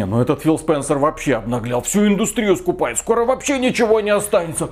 Не, ну этот Фил Спенсер вообще обнаглял. Всю индустрию скупает. Скоро вообще ничего не останется.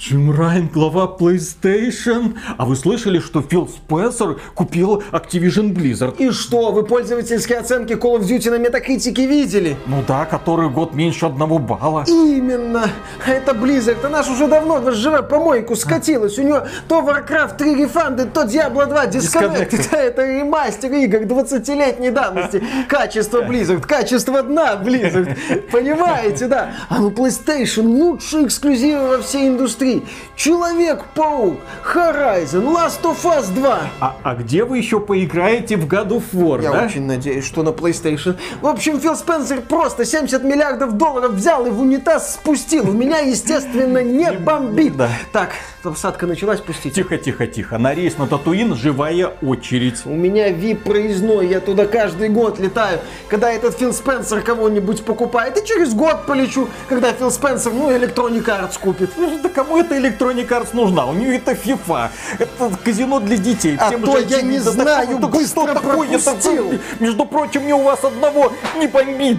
Джим Райан, глава PlayStation. А вы слышали, что Фил Спенсер купил Activision Blizzard? И что, вы пользовательские оценки Call of Duty на метакритике видели? Ну да, который год меньше одного балла. Именно. Это Blizzard, она же уже давно в СЖВ помойку скатилась. У нее то Warcraft 3 рефанды, то Diablo 2 Disconnect. Это, это ремастер игр 20-летней давности. Качество Blizzard, качество дна Blizzard. Понимаете, да? А ну PlayStation лучшие эксклюзивы во всей индустрии игры. Человек-паук, Horizon, Last of Us 2. А, а где вы еще поиграете в God of War, Я да? очень надеюсь, что на PlayStation. В общем, Фил Спенсер просто 70 миллиардов долларов взял и в унитаз спустил. У меня, естественно, не бомбит. Да. Так, обсадка началась, пустите. Тихо, тихо, тихо. На рейс на Татуин живая очередь. У меня VIP проездной, я туда каждый год летаю. Когда этот Фил Спенсер кого-нибудь покупает, и через год полечу, когда Фил Спенсер, ну, Electronic Arts купит. Ну, Да кому эта Electronic Arts нужна? У нее это FIFA. Это казино для детей. А Всем то же я не. Да знаю, да быстро что такое? Это-. Между прочим, мне у вас одного не бомбит.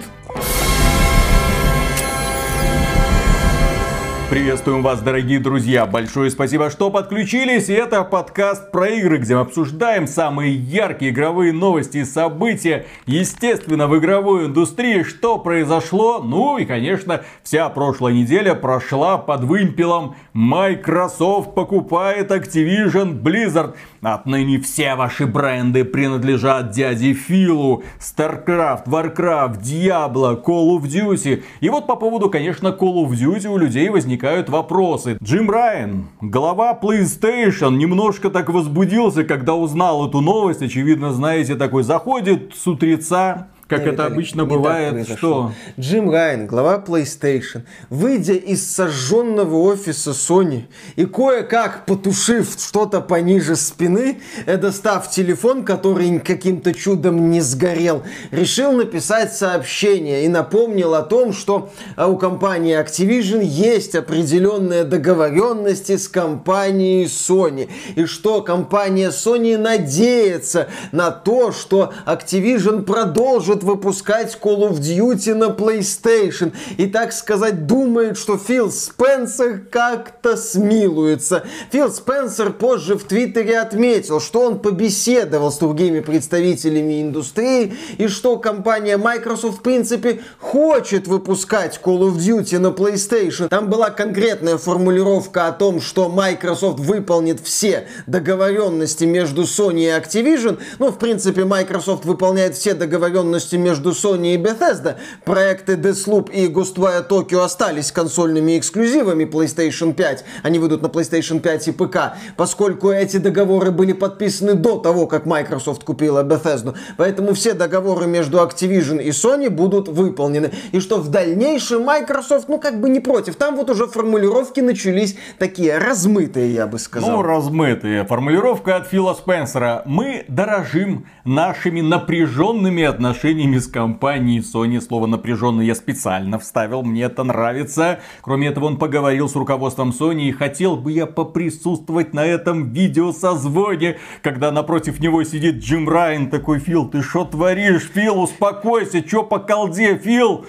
Приветствуем вас, дорогие друзья. Большое спасибо, что подключились. Это подкаст про игры, где мы обсуждаем самые яркие игровые новости и события, естественно, в игровой индустрии, что произошло. Ну и, конечно, вся прошлая неделя прошла под вымпелом. Microsoft покупает Activision Blizzard. Отныне все ваши бренды принадлежат дяде Филу. StarCraft, Warcraft, Diablo, Call of Duty. И вот по поводу, конечно, Call of Duty у людей возникают вопросы. Джим Райан, глава PlayStation, немножко так возбудился, когда узнал эту новость. Очевидно, знаете, такой заходит с утреца, как это обычно бывает. Что? Джим Райан, глава PlayStation, выйдя из сожженного офиса Sony и кое-как потушив что-то пониже спины, э, достав телефон, который каким-то чудом не сгорел, решил написать сообщение и напомнил о том, что э, у компании Activision есть определенные договоренности с компанией Sony и что компания Sony надеется на то, что Activision продолжит выпускать Call of Duty на PlayStation и, так сказать, думает, что Фил Спенсер как-то смилуется. Фил Спенсер позже в Твиттере отметил, что он побеседовал с другими представителями индустрии и что компания Microsoft, в принципе, хочет выпускать Call of Duty на PlayStation. Там была конкретная формулировка о том, что Microsoft выполнит все договоренности между Sony и Activision. Ну, в принципе, Microsoft выполняет все договоренности между Sony и Bethesda. Проекты Deathloop и Ghostwire Tokyo остались консольными эксклюзивами PlayStation 5. Они выйдут на PlayStation 5 и ПК, поскольку эти договоры были подписаны до того, как Microsoft купила Bethesda. Поэтому все договоры между Activision и Sony будут выполнены. И что в дальнейшем Microsoft, ну, как бы не против. Там вот уже формулировки начались такие размытые, я бы сказал. Ну, размытые. Формулировка от Фила Спенсера. Мы дорожим нашими напряженными отношениями с компанией Sony. Слово напряженный я специально вставил, мне это нравится. Кроме этого, он поговорил с руководством Sony и хотел бы я поприсутствовать на этом видеосозвоне, когда напротив него сидит Джим Райан, такой, Фил, ты что творишь? Фил, успокойся, чё по колде, Фил?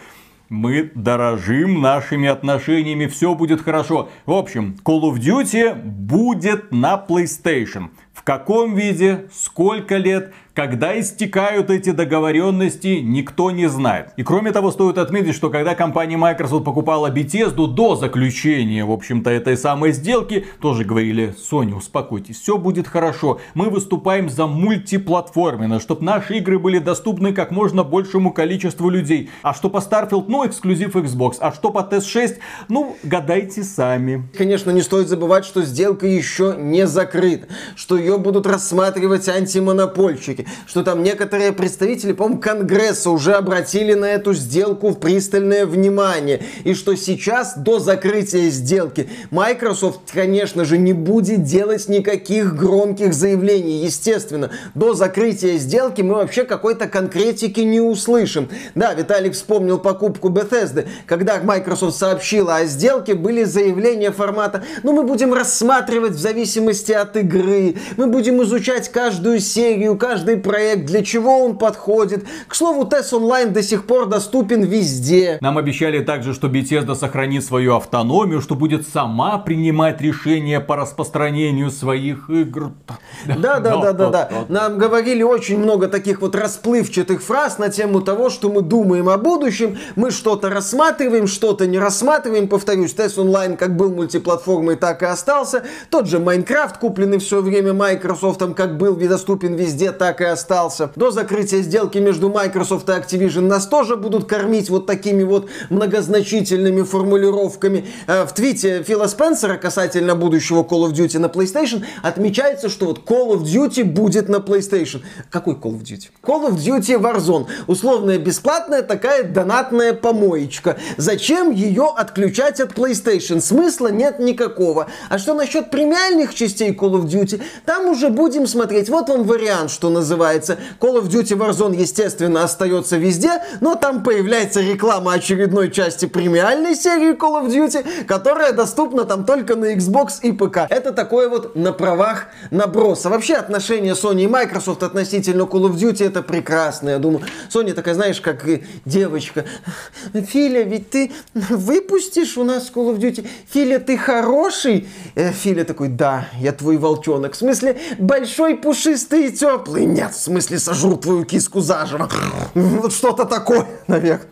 Мы дорожим нашими отношениями, все будет хорошо. В общем, Call of Duty будет на PlayStation. В каком виде, сколько лет, когда истекают эти договоренности, никто не знает. И кроме того, стоит отметить, что когда компания Microsoft покупала Bethesda до заключения, в общем-то, этой самой сделки, тоже говорили, Sony, успокойтесь, все будет хорошо. Мы выступаем за мультиплатформенно, чтобы наши игры были доступны как можно большему количеству людей. А что по Starfield, ну, эксклюзив Xbox. А что по TS6, ну, гадайте сами. Конечно, не стоит забывать, что сделка еще не закрыта, что ее будут рассматривать антимонопольщики, что там некоторые представители, по-моему, Конгресса уже обратили на эту сделку в пристальное внимание, и что сейчас, до закрытия сделки, Microsoft, конечно же, не будет делать никаких громких заявлений, естественно. До закрытия сделки мы вообще какой-то конкретики не услышим. Да, Виталий вспомнил покупку Bethesda, когда Microsoft сообщила о сделке, были заявления формата, ну мы будем рассматривать в зависимости от игры, мы будем изучать каждую серию, каждый проект, для чего он подходит. К слову, TES Online до сих пор доступен везде. Нам обещали также, что Bethesda сохранит свою автономию, что будет сама принимать решения по распространению своих игр. Да, да, да, да, да. Нам говорили очень много таких вот расплывчатых фраз на тему того, что мы думаем о будущем, мы что-то рассматриваем, что-то не рассматриваем. Повторюсь, TES Online как был мультиплатформой, так и остался. Тот же Майнкрафт, купленный в свое время Microsoft, как был доступен везде, так и остался. До закрытия сделки между Microsoft и Activision нас тоже будут кормить вот такими вот многозначительными формулировками. Э, в твите Фила Спенсера касательно будущего Call of Duty на PlayStation отмечается, что вот Call of Duty будет на PlayStation. Какой Call of Duty? Call of Duty Warzone. Условная бесплатная такая донатная помоечка. Зачем ее отключать от PlayStation? Смысла нет никакого. А что насчет премиальных частей Call of Duty? Там уже будем смотреть. Вот вам вариант, что называется. Call of Duty Warzone, естественно, остается везде, но там появляется реклама очередной части премиальной серии Call of Duty, которая доступна там только на Xbox и ПК. Это такое вот на правах наброса. Вообще отношения Sony и Microsoft относительно Call of Duty это прекрасно. Я думаю, Sony такая, знаешь, как девочка. Филя, ведь ты выпустишь у нас Call of Duty? Филя, ты хороший? Э, Филя такой, да, я твой волчонок. В смысле, большой, пушистый и теплый? Нет, в смысле, сожру твою киску заживо. Вот что-то такое, наверное.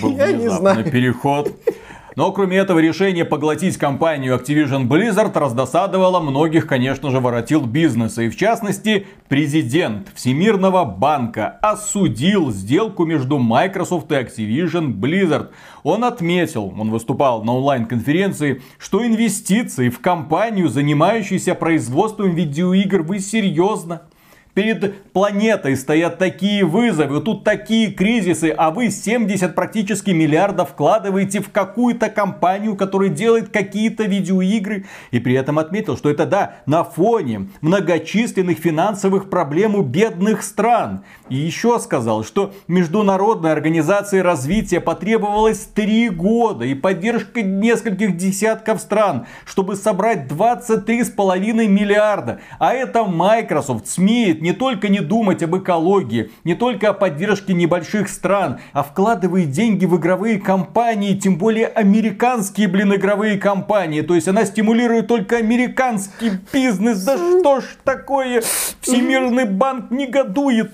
Был Я не знаю. переход. Но кроме этого решения поглотить компанию Activision Blizzard раздосадовало многих, конечно же, воротил бизнеса. И в частности, президент Всемирного банка осудил сделку между Microsoft и Activision Blizzard. Он отметил, он выступал на онлайн-конференции, что инвестиции в компанию, занимающуюся производством видеоигр, вы серьезно Перед планетой стоят такие вызовы, тут такие кризисы, а вы 70 практически миллиардов вкладываете в какую-то компанию, которая делает какие-то видеоигры. И при этом отметил, что это да, на фоне многочисленных финансовых проблем у бедных стран. И еще сказал, что Международной организации развития потребовалось три года и поддержка нескольких десятков стран, чтобы собрать 23,5 миллиарда. А это Microsoft смеет не только не думать об экологии, не только о поддержке небольших стран, а вкладывает деньги в игровые компании, тем более американские, блин, игровые компании. То есть она стимулирует только американский бизнес. Да что ж такое? Всемирный банк негодует.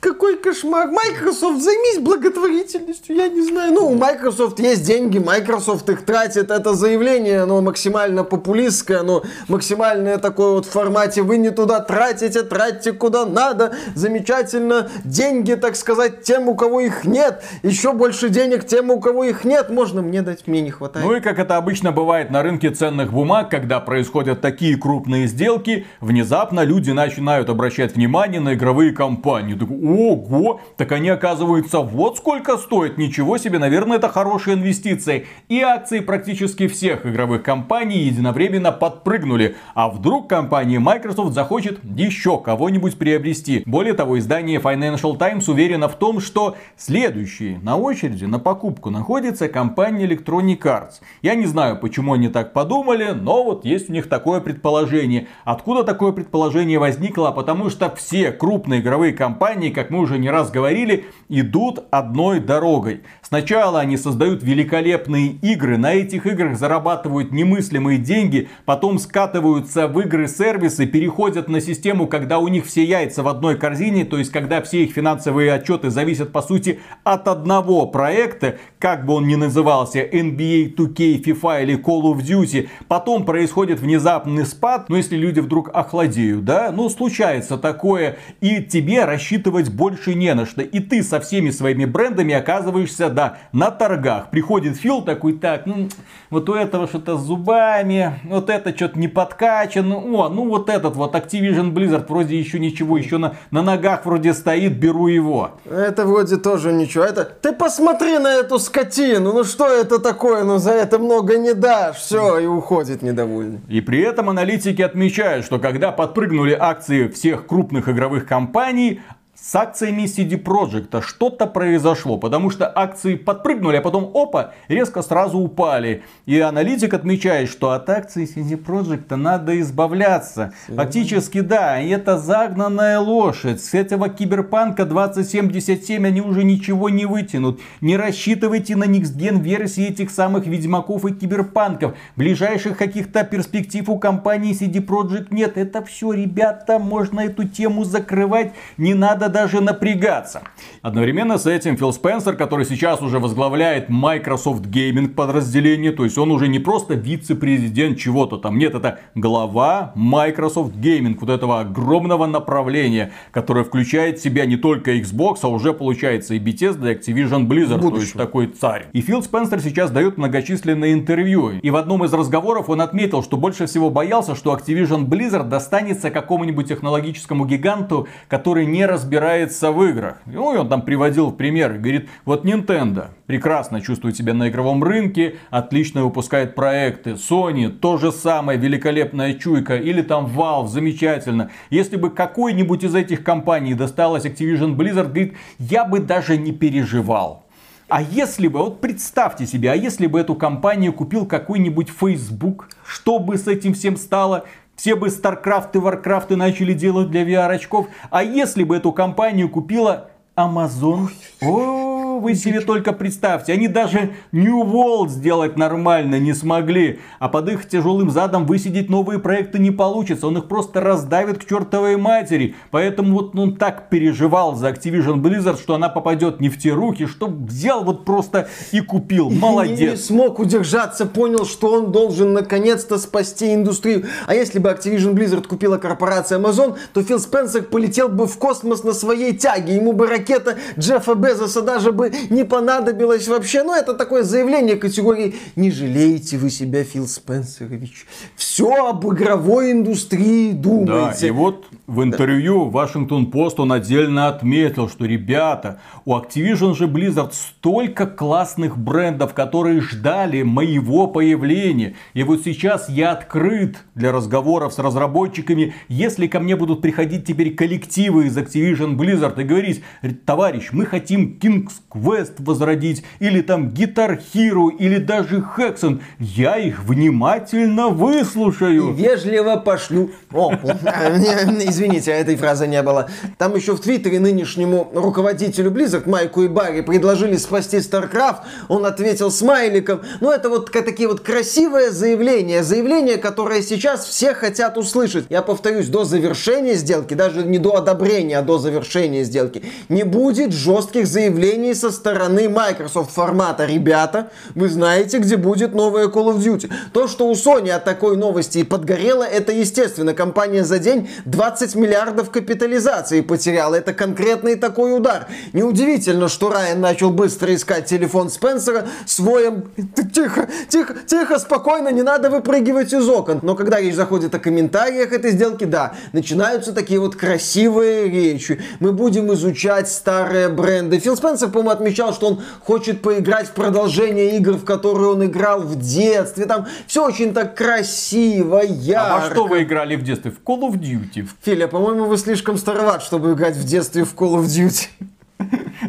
Какой кошмар. Microsoft, займись благотворительностью, я не знаю. Ну, у Microsoft есть деньги, Microsoft их тратит. Это заявление, оно максимально популистское, оно максимальное такое вот в формате вы не туда тратите, тратьте куда надо. Замечательно. Деньги, так сказать, тем, у кого их нет. Еще больше денег тем, у кого их нет. Можно мне дать, мне не хватает. Ну и как это обычно бывает на рынке ценных бумаг, когда происходят такие крупные сделки, внезапно люди начинают обращать внимание на игровые компании. Ого, так они оказываются вот сколько стоят. Ничего себе, наверное, это хорошая инвестиция. И акции практически всех игровых компаний единовременно подпрыгнули. А вдруг компания Microsoft захочет еще кого-нибудь приобрести. Более того, издание Financial Times уверено в том, что следующие на очереди на покупку находится компания Electronic Arts. Я не знаю, почему они так подумали, но вот есть у них такое предположение. Откуда такое предположение возникло? Потому что все крупные игровые компании, как мы уже не раз говорили, идут одной дорогой. Сначала они создают великолепные игры, на этих играх зарабатывают немыслимые деньги, потом скатываются в игры-сервисы, переходят на систему, когда у них все яйца в одной корзине, то есть когда все их финансовые отчеты зависят по сути от одного проекта, как бы он ни назывался, NBA 2K, FIFA или Call of Duty, потом происходит внезапный спад, но если люди вдруг охладеют, да, ну случается такое, и тебе рассчитывать больше не на что. И ты со всеми своими брендами оказываешься, да, на торгах. Приходит Фил такой, так, ну, вот у этого что-то с зубами, вот это что-то не подкачано. О, ну вот этот вот Activision Blizzard вроде еще ничего, еще на, на ногах вроде стоит, беру его. Это вроде тоже ничего. Это, ты посмотри на эту скотину, ну что это такое, ну за это много не дашь. Все, и уходит недовольный. И при этом аналитики отмечают, что когда подпрыгнули акции всех крупных игровых компаний, с акциями CD Projekt что-то произошло, потому что акции подпрыгнули, а потом опа, резко сразу упали. И аналитик отмечает, что от акций CD Projekt надо избавляться. Фактически да, и это загнанная лошадь. С этого киберпанка 2077 они уже ничего не вытянут. Не рассчитывайте на Никсген версии этих самых ведьмаков и киберпанков. Ближайших каких-то перспектив у компании CD Projekt нет. Это все, ребята, можно эту тему закрывать. Не надо даже напрягаться. Одновременно с этим Фил Спенсер, который сейчас уже возглавляет Microsoft Gaming подразделение, то есть он уже не просто вице-президент чего-то там, нет, это глава Microsoft Gaming, вот этого огромного направления, которое включает в себя не только Xbox, а уже получается и Bethesda, и Activision Blizzard, то есть такой царь. И Фил Спенсер сейчас дает многочисленные интервью, и в одном из разговоров он отметил, что больше всего боялся, что Activision Blizzard достанется какому-нибудь технологическому гиганту, который не разбирается разбирается в играх. Ну, и он там приводил в пример, говорит, вот Nintendo прекрасно чувствует себя на игровом рынке, отлично выпускает проекты. Sony то же самое, великолепная чуйка. Или там Valve, замечательно. Если бы какой-нибудь из этих компаний досталось Activision Blizzard, говорит, я бы даже не переживал. А если бы, вот представьте себе, а если бы эту компанию купил какой-нибудь Facebook, что бы с этим всем стало? Все бы StarCraft и Warcraft начали делать для VR-очков. А если бы эту компанию купила Amazon? О, вы себе только представьте, они даже New World сделать нормально не смогли. А под их тяжелым задом высидеть новые проекты не получится. Он их просто раздавит к чертовой матери. Поэтому вот он так переживал за Activision Blizzard, что она попадет не в те руки, что взял вот просто и купил. Молодец. И не смог удержаться, понял, что он должен наконец-то спасти индустрию. А если бы Activision Blizzard купила корпорация Amazon, то Фил Спенсер полетел бы в космос на своей тяге. Ему бы ракета Джеффа Безоса даже бы не понадобилось вообще. Ну, это такое заявление категории «Не жалеете вы себя, Фил Спенсерович. Все об игровой индустрии думаете». Да, и вот в интервью Вашингтон Пост он отдельно отметил, что, ребята, у Activision же Blizzard столько классных брендов, которые ждали моего появления. И вот сейчас я открыт для разговоров с разработчиками. Если ко мне будут приходить теперь коллективы из Activision Blizzard и говорить, товарищ, мы хотим King's Quest возродить, или там Guitar Hero, или даже Hexen, я их внимательно выслушаю. И вежливо пошлю. О, извините, этой фразы не было. Там еще в Твиттере нынешнему руководителю Blizzard, Майку и Барри, предложили спасти StarCraft. Он ответил смайликом. Ну, это вот такие вот красивые заявления. Заявления, которые сейчас все хотят услышать. Я повторюсь, до завершения сделки, даже не до одобрения, а до завершения сделки, не будет жестких заявлений со стороны Microsoft формата «Ребята, вы знаете, где будет новая Call of Duty». То, что у Sony от такой новости и подгорело, это естественно. Компания за день 20 миллиардов капитализации потеряла. Это конкретный такой удар. Неудивительно, что Райан начал быстро искать телефон Спенсера своим... Тихо, тихо, тихо, спокойно, не надо выпрыгивать из окон. Но когда речь заходит о комментариях этой сделки, да, начинаются такие вот красивые речи. Мы будем изучать старые бренды. Фил Спенсер, по-моему, отмечал, что он хочет поиграть в продолжение игр, в которые он играл в детстве. Там все очень так красиво, ярко. А во что вы играли в детстве? В Call of Duty. Филя, по-моему, вы слишком староват, чтобы играть в детстве в Call of Duty.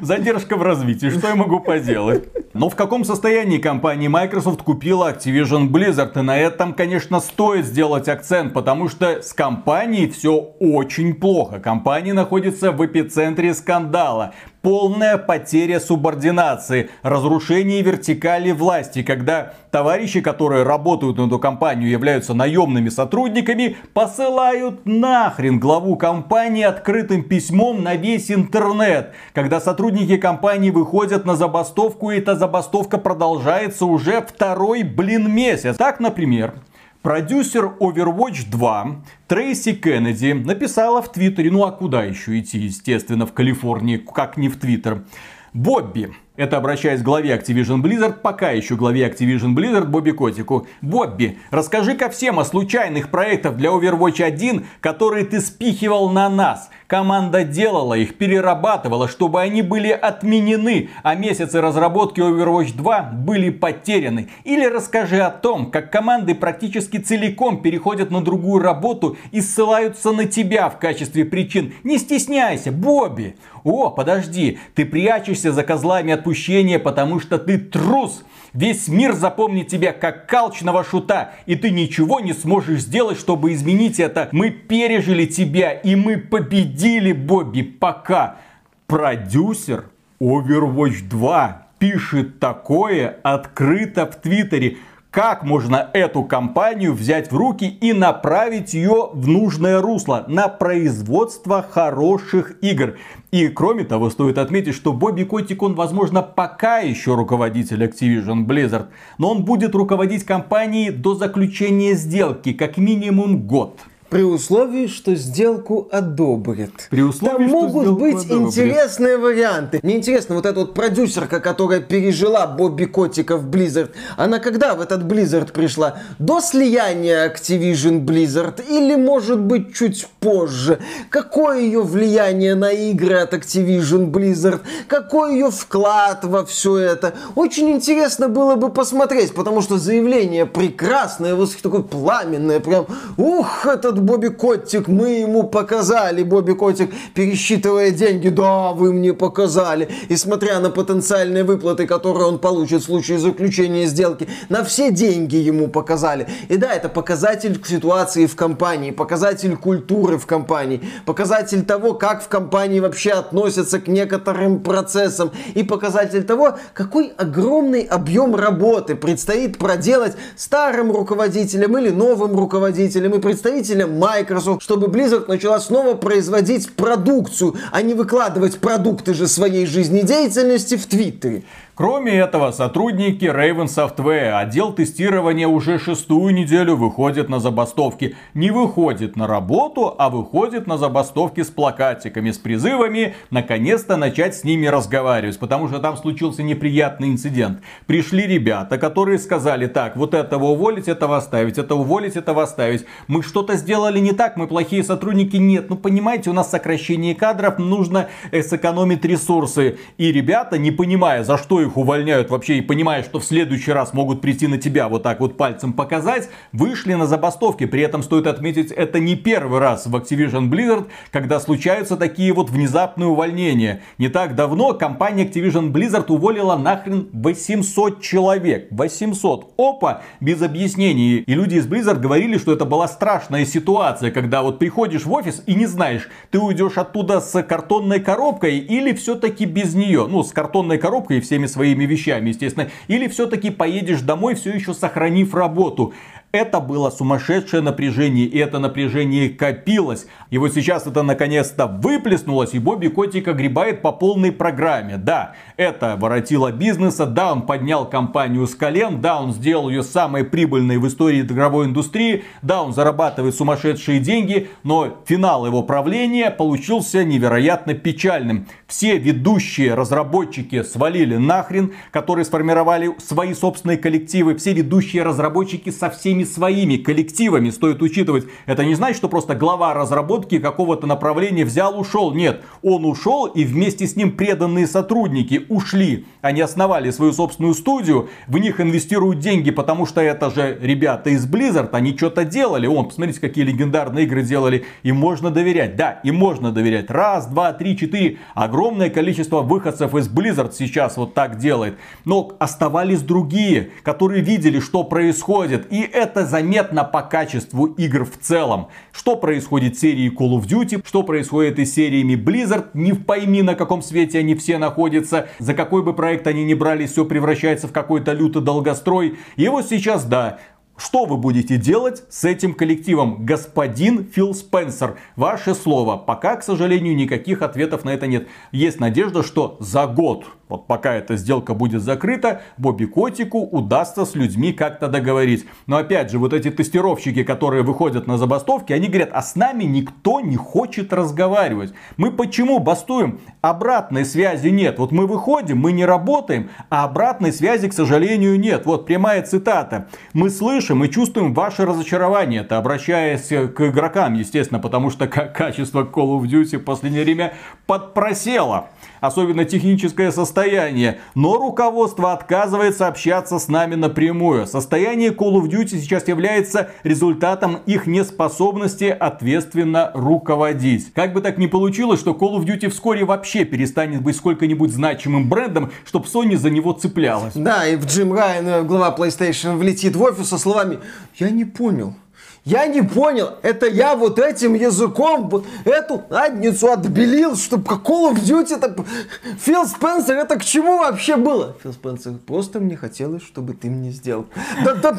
Задержка в развитии, что я могу поделать? Но в каком состоянии компания Microsoft купила Activision Blizzard? И на этом, конечно, стоит сделать акцент, потому что с компанией все очень плохо. Компания находится в эпицентре скандала полная потеря субординации, разрушение вертикали власти, когда товарищи, которые работают на эту компанию, являются наемными сотрудниками, посылают нахрен главу компании открытым письмом на весь интернет, когда сотрудники компании выходят на забастовку, и эта забастовка продолжается уже второй, блин, месяц. Так, например, Продюсер Overwatch 2 Трейси Кеннеди написала в Твиттере, ну а куда еще идти, естественно, в Калифорнии, как не в Твиттер. Бобби, Это обращаясь к главе Activision Blizzard, пока еще главе Activision Blizzard Бобби Котику. Бобби, расскажи-ка всем о случайных проектах для Overwatch 1, которые ты спихивал на нас. Команда делала их, перерабатывала, чтобы они были отменены, а месяцы разработки Overwatch 2 были потеряны. Или расскажи о том, как команды практически целиком переходят на другую работу и ссылаются на тебя в качестве причин. Не стесняйся, Бобби. О, подожди, ты прячешься за козлами отпущения, потому что ты трус. Весь мир запомнит тебя как калчного шута, и ты ничего не сможешь сделать, чтобы изменить это. Мы пережили тебя, и мы победили, Бобби, пока. Продюсер Overwatch 2 пишет такое открыто в Твиттере. Как можно эту компанию взять в руки и направить ее в нужное русло, на производство хороших игр? И кроме того, стоит отметить, что Бобби Котик, он, возможно, пока еще руководитель Activision Blizzard, но он будет руководить компанией до заключения сделки, как минимум год. При условии, что сделку одобрят. При условии, Там что могут быть одобрят. интересные варианты. Мне интересно, вот эта вот продюсерка, которая пережила Бобби Котика в Blizzard, она когда в этот Blizzard пришла? До слияния Activision Blizzard или, может быть, чуть позже? Какое ее влияние на игры от Activision Blizzard? Какой ее вклад во все это? Очень интересно было бы посмотреть, потому что заявление прекрасное, вот такое пламенное, прям, ух, этот Бобби Котик, мы ему показали, Бобби Котик, пересчитывая деньги, да, вы мне показали. И смотря на потенциальные выплаты, которые он получит в случае заключения сделки, на все деньги ему показали. И да, это показатель ситуации в компании, показатель культуры в компании, показатель того, как в компании вообще относятся к некоторым процессам, и показатель того, какой огромный объем работы предстоит проделать старым руководителям или новым руководителям и представителям Microsoft, чтобы Blizzard начала снова производить продукцию, а не выкладывать продукты же своей жизнедеятельности в Твиттере. Кроме этого, сотрудники Raven Software, отдел тестирования уже шестую неделю выходит на забастовки. Не выходит на работу, а выходит на забастовки с плакатиками, с призывами наконец-то начать с ними разговаривать. Потому что там случился неприятный инцидент. Пришли ребята, которые сказали, так, вот этого уволить, этого оставить, это уволить, этого оставить. Мы что-то сделали не так, мы плохие сотрудники. Нет, ну понимаете, у нас сокращение кадров, нужно э, сэкономить ресурсы. И ребята, не понимая, за что их увольняют вообще и понимая, что в следующий раз могут прийти на тебя вот так вот пальцем показать, вышли на забастовки. При этом стоит отметить, это не первый раз в Activision Blizzard, когда случаются такие вот внезапные увольнения. Не так давно компания Activision Blizzard уволила нахрен 800 человек. 800. Опа! Без объяснений. И люди из Blizzard говорили, что это была страшная ситуация, когда вот приходишь в офис и не знаешь, ты уйдешь оттуда с картонной коробкой или все-таки без нее. Ну, с картонной коробкой и всеми своими вещами, естественно. Или все-таки поедешь домой, все еще сохранив работу. Это было сумасшедшее напряжение, и это напряжение копилось. И вот сейчас это наконец-то выплеснулось, и Бобби Котик огребает по полной программе. Да, это воротило бизнеса, да, он поднял компанию с колен, да, он сделал ее самой прибыльной в истории игровой индустрии, да, он зарабатывает сумасшедшие деньги, но финал его правления получился невероятно печальным. Все ведущие разработчики свалили нахрен, которые сформировали свои собственные коллективы, все ведущие разработчики со всеми своими коллективами, стоит учитывать. Это не значит, что просто глава разработки какого-то направления взял, ушел. Нет, он ушел и вместе с ним преданные сотрудники ушли. Они основали свою собственную студию, в них инвестируют деньги, потому что это же ребята из Blizzard, они что-то делали. Вон, посмотрите, какие легендарные игры делали. Им можно доверять. Да, им можно доверять. Раз, два, три, четыре. Огромное количество выходцев из Blizzard сейчас вот так делает. Но оставались другие, которые видели, что происходит. И это заметно по качеству игр в целом. Что происходит с серией Call of Duty, что происходит и с сериями Blizzard, не пойми на каком свете они все находятся, за какой бы проект они ни брали, все превращается в какой-то лютый долгострой. И вот сейчас, да, Что вы будете делать с этим коллективом, господин Фил Спенсер? Ваше слово. Пока, к сожалению, никаких ответов на это нет. Есть надежда, что за год вот пока эта сделка будет закрыта, Бобби Котику удастся с людьми как-то договорить. Но опять же, вот эти тестировщики, которые выходят на забастовки, они говорят, а с нами никто не хочет разговаривать. Мы почему бастуем? Обратной связи нет. Вот мы выходим, мы не работаем, а обратной связи, к сожалению, нет. Вот прямая цитата. Мы слышим и чувствуем ваше разочарование. Это обращаясь к игрокам, естественно, потому что качество Call of Duty в последнее время подпросело особенно техническое состояние, но руководство отказывается общаться с нами напрямую. Состояние Call of Duty сейчас является результатом их неспособности ответственно руководить. Как бы так ни получилось, что Call of Duty вскоре вообще перестанет быть сколько-нибудь значимым брендом, чтобы Sony за него цеплялась. Да, и в Джим Райан, э, глава PlayStation, влетит в офис со словами «Я не понял, я не понял, это я вот этим языком вот эту задницу отбелил, чтобы как Call of Duty это... Фил Спенсер, это к чему вообще было? Фил Спенсер, просто мне хотелось, чтобы ты мне сделал. Да.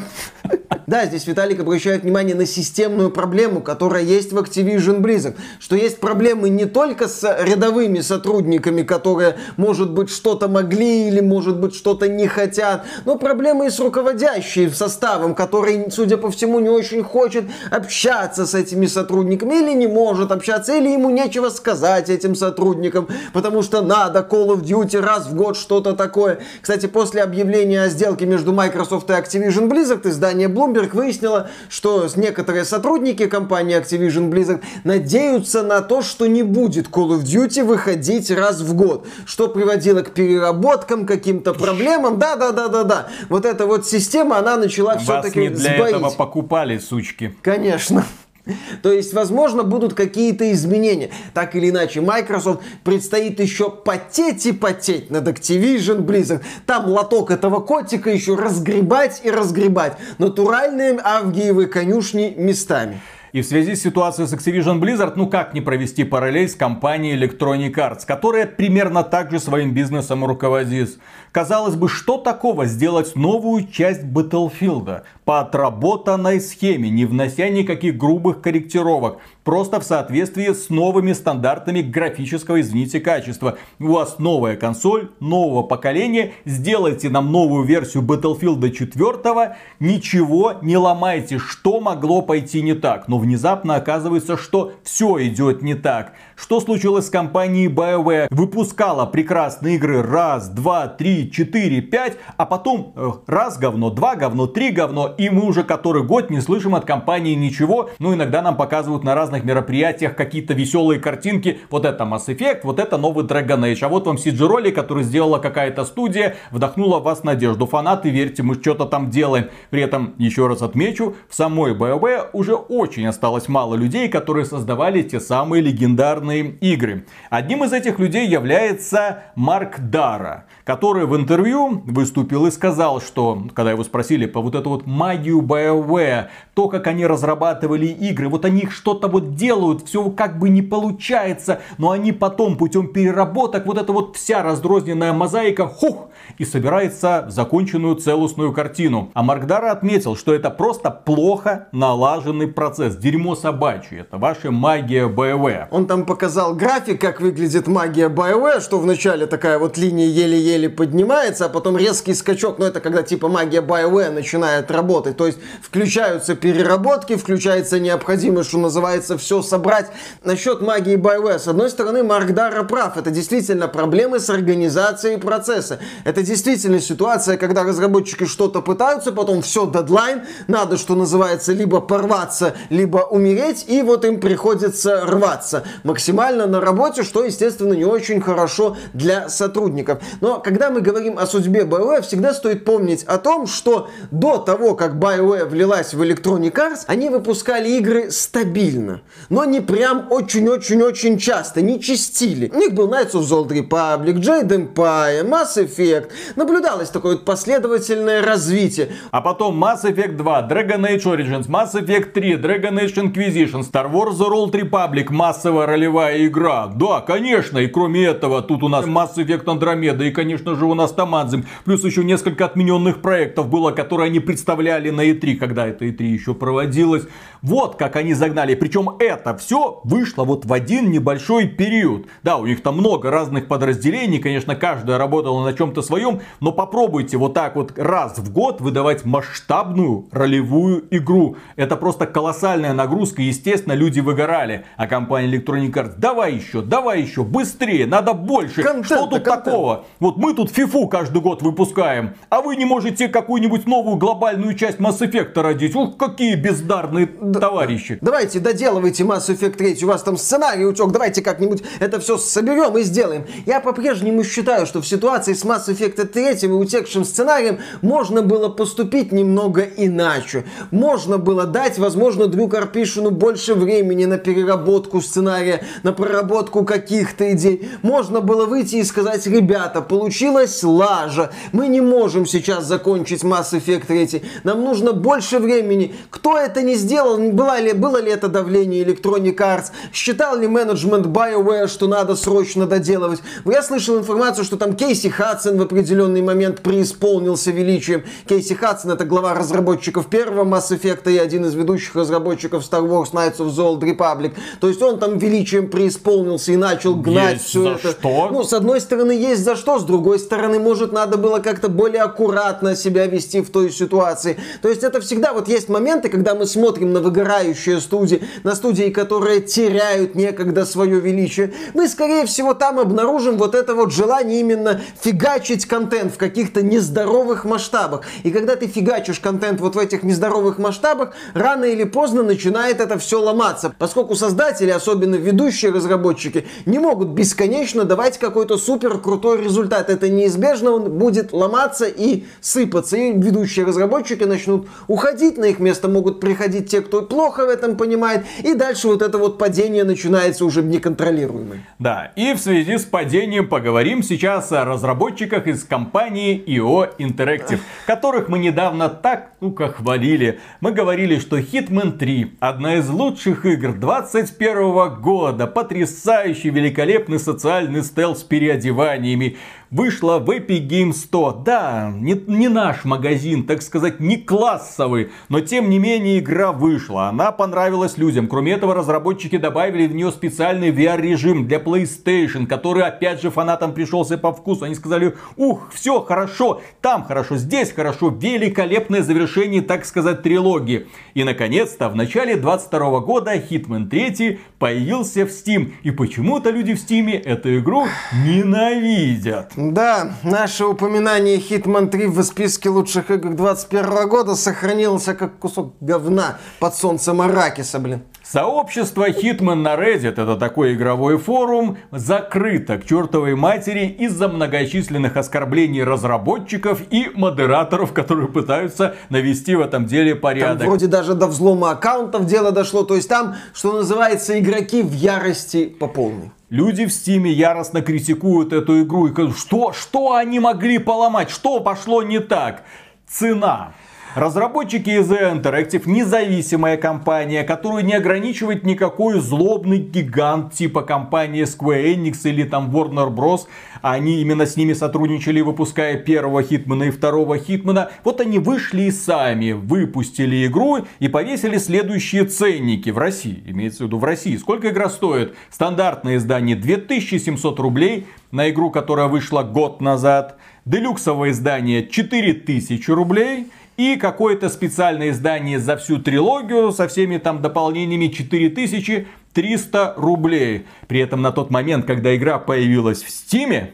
Да, здесь Виталик обращает внимание на системную проблему, которая есть в Activision Blizzard. Что есть проблемы не только с рядовыми сотрудниками, которые, может быть, что-то могли или, может быть, что-то не хотят, но проблемы и с руководящим составом, который, судя по всему, не очень хочет хочет общаться с этими сотрудниками, или не может общаться, или ему нечего сказать этим сотрудникам, потому что надо Call of Duty раз в год что-то такое. Кстати, после объявления о сделке между Microsoft и Activision Blizzard, издание Bloomberg выяснило, что некоторые сотрудники компании Activision Blizzard надеются на то, что не будет Call of Duty выходить раз в год, что приводило к переработкам, каким-то проблемам. Да-да-да-да-да. Вот эта вот система, она начала все-таки не для сбоить. этого покупали, сучки ошибки. Конечно. То есть, возможно, будут какие-то изменения. Так или иначе, Microsoft предстоит еще потеть и потеть над Activision Blizzard. Там лоток этого котика еще разгребать и разгребать. Натуральные авгиевы конюшни местами. И в связи с ситуацией с Activision Blizzard, ну как не провести параллель с компанией Electronic Arts, которая примерно так же своим бизнесом руководит. Казалось бы, что такого сделать новую часть Battlefield по отработанной схеме, не внося никаких грубых корректировок, просто в соответствии с новыми стандартами графического, извините, качества. У вас новая консоль, нового поколения, сделайте нам новую версию Battlefield 4, ничего не ломайте, что могло пойти не так. Но внезапно оказывается, что все идет не так. Что случилось с компанией BioWare? Выпускала прекрасные игры раз, два, три, четыре, пять, а потом э, раз говно, два говно, три говно, и мы уже который год не слышим от компании ничего. Ну, иногда нам показывают на разных мероприятиях какие-то веселые картинки. Вот это Mass Effect, вот это новый Dragon Age. А вот вам CG ролик, который сделала какая-то студия, вдохнула в вас надежду. Фанаты, верьте, мы что-то там делаем. При этом, еще раз отмечу, в самой BioWare уже очень осталось мало людей, которые создавали те самые легендарные игры. Одним из этих людей является Марк Дара, который в интервью выступил и сказал, что, когда его спросили по вот эту вот магию BioWare, то, как они разрабатывали игры, вот они что-то вот делают, все как бы не получается, но они потом путем переработок, вот эта вот вся раздрозненная мозаика, хух, и собирается законченную целостную картину. А Марк Дара отметил, что это просто плохо налаженный процесс, дерьмо собачье, это ваша магия BioWare. Он там показал график, как выглядит магия BioWare, что вначале такая вот линия еле-еле поднимается, а потом резкий скачок, но это когда типа магия BioWare начинает работать, то есть включаются переработки, включается необходимость, что называется, все собрать. Насчет магии BioWare, с одной стороны, Марк Дара прав, это действительно проблемы с организацией процесса. Это действительно ситуация, когда разработчики что-то пытаются, потом все, дедлайн, надо, что называется, либо порваться, либо умереть, и вот им приходится рваться максимально на работе, что, естественно, не очень хорошо для сотрудников. Но когда мы говорим о судьбе BioWare, всегда стоит помнить о том, что до того, как BioWare влилась в Electronic Arts, они выпускали игры стабильно. но не прям очень-очень-очень часто, не чистили. У них был Knights of the Old Republic, Jade Empire, Mass Effect. Наблюдалось такое вот последовательное развитие. А потом Mass Effect 2, Dragon Age Origins, Mass Effect 3, Dragon Age Inquisition, Star Wars The Old Republic, массовая ролевая игра. Да, конечно, и кроме этого, тут у нас Mass Effect Andromeda, и, конечно же, у нас Тамадзим. Плюс еще несколько отмененных проектов было, которые они представляли на E3, когда это E3 еще проводилось. Вот как они загнали. Причем это все вышло вот в один небольшой период. Да, у них там много разных подразделений, конечно, каждая работала на чем-то своем, но попробуйте вот так вот раз в год выдавать масштабную ролевую игру. Это просто колоссальная нагрузка, естественно, люди выгорали. А компания Electronic Arts, давай еще, давай еще, быстрее, надо больше. Контент, Что тут контент. такого? Вот мы тут фифу каждый год выпускаем, а вы не можете какую-нибудь новую глобальную часть Mass Effect родить. Ух, какие бездарные Д- товарищи. Давайте доделывайте Mass Effect 3, у вас там сценарий утек, давайте как-нибудь это все соберем и сделаем. Я по-прежнему считаю, что в ситуации с Mass Effect 3 и утекшим сценарием можно было поступить немного иначе. Можно было дать, возможно, Дрю Карпишину больше времени на переработку сценария, на проработку каких-то идей. Можно было выйти и сказать, ребята, получилась лажа, мы не можем сейчас закончить Mass Effect 3, нам нужно больше времени. Кто это не сделал, была ли, было ли это давление Electronic Arts, считал ли менеджмент BioWare, что надо срочно доделывать. Я слышал информацию, что там Кейси Хадсон в определенный момент преисполнился величием. Кейси Хадсон это глава разработчиков первого Mass Effect и один из ведущих разработчиков Star Wars Knights of the Old Republic. То есть он там величием преисполнился и начал гнать есть все это. Что? Ну, с одной стороны, есть за что, с другой стороны, может, надо было как-то более аккуратно себя вести в той ситуации. То есть это всегда вот есть моменты, когда мы смотрим на выгорающие студии, на студии, которые теряют некогда свое величие. Мы, скорее всего, там обнаружим вот это вот желание именно фигачить контент в каких-то нездоровых масштабах. И когда ты фигачишь контент вот в этих нездоровых масштабах, рано или поздно начинает это все ломаться. Поскольку создатели, особенно ведущие разработчики, не могут бесконечно давать какой-то супер крутой результат. Это неизбежно, он будет ломаться и сыпаться. И ведущие разработчики начнут уходить, на их место могут приходить те, кто плохо в этом понимает. И дальше вот это вот падение начинается уже неконтролируемое. Да, и в связи с падением поговорим сейчас о разработчиках из компании IO Interactive, которых мы недавно так, ну-ка, хвалили. Мы говорили, что Hitman 3 одна из лучших игр 21 года, потрясающий, великолепный социальный стелс с переодеваниями вышла в Epic Games 100. Да, не, не наш магазин, так сказать, не классовый, но тем не менее игра вышла. Она понравилась людям. Кроме этого, разработчики добавили в нее специальный VR-режим для PlayStation, который опять же фанатам пришелся по вкусу. Они сказали, ух, все хорошо, там хорошо, здесь хорошо, великолепное завершение, так сказать, трилогии. И наконец-то в начале 22 года Hitman 3 появился в Steam. И почему-то люди в Steam эту игру ненавидят. Да, наше упоминание Hitman 3 в списке лучших игр 21 года сохранилось как кусок говна под солнцем Аракиса, блин. Сообщество Hitman на Reddit, это такой игровой форум, закрыто к чертовой матери из-за многочисленных оскорблений разработчиков и модераторов, которые пытаются навести в этом деле порядок. Там вроде даже до взлома аккаунтов дело дошло, то есть там, что называется, игроки в ярости по полной. Люди в Стиме яростно критикуют эту игру и говорят, что, что они могли поломать, что пошло не так. Цена. Разработчики из Interactive независимая компания, которую не ограничивает никакой злобный гигант типа компании Square Enix или там Warner Bros. Они именно с ними сотрудничали, выпуская первого Хитмана и второго Хитмана. Вот они вышли и сами выпустили игру и повесили следующие ценники в России. Имеется в виду в России. Сколько игра стоит? Стандартное издание 2700 рублей на игру, которая вышла год назад. Делюксовое издание 4000 рублей. И какое-то специальное издание за всю трилогию со всеми там дополнениями 4300 рублей. При этом на тот момент, когда игра появилась в Стиме,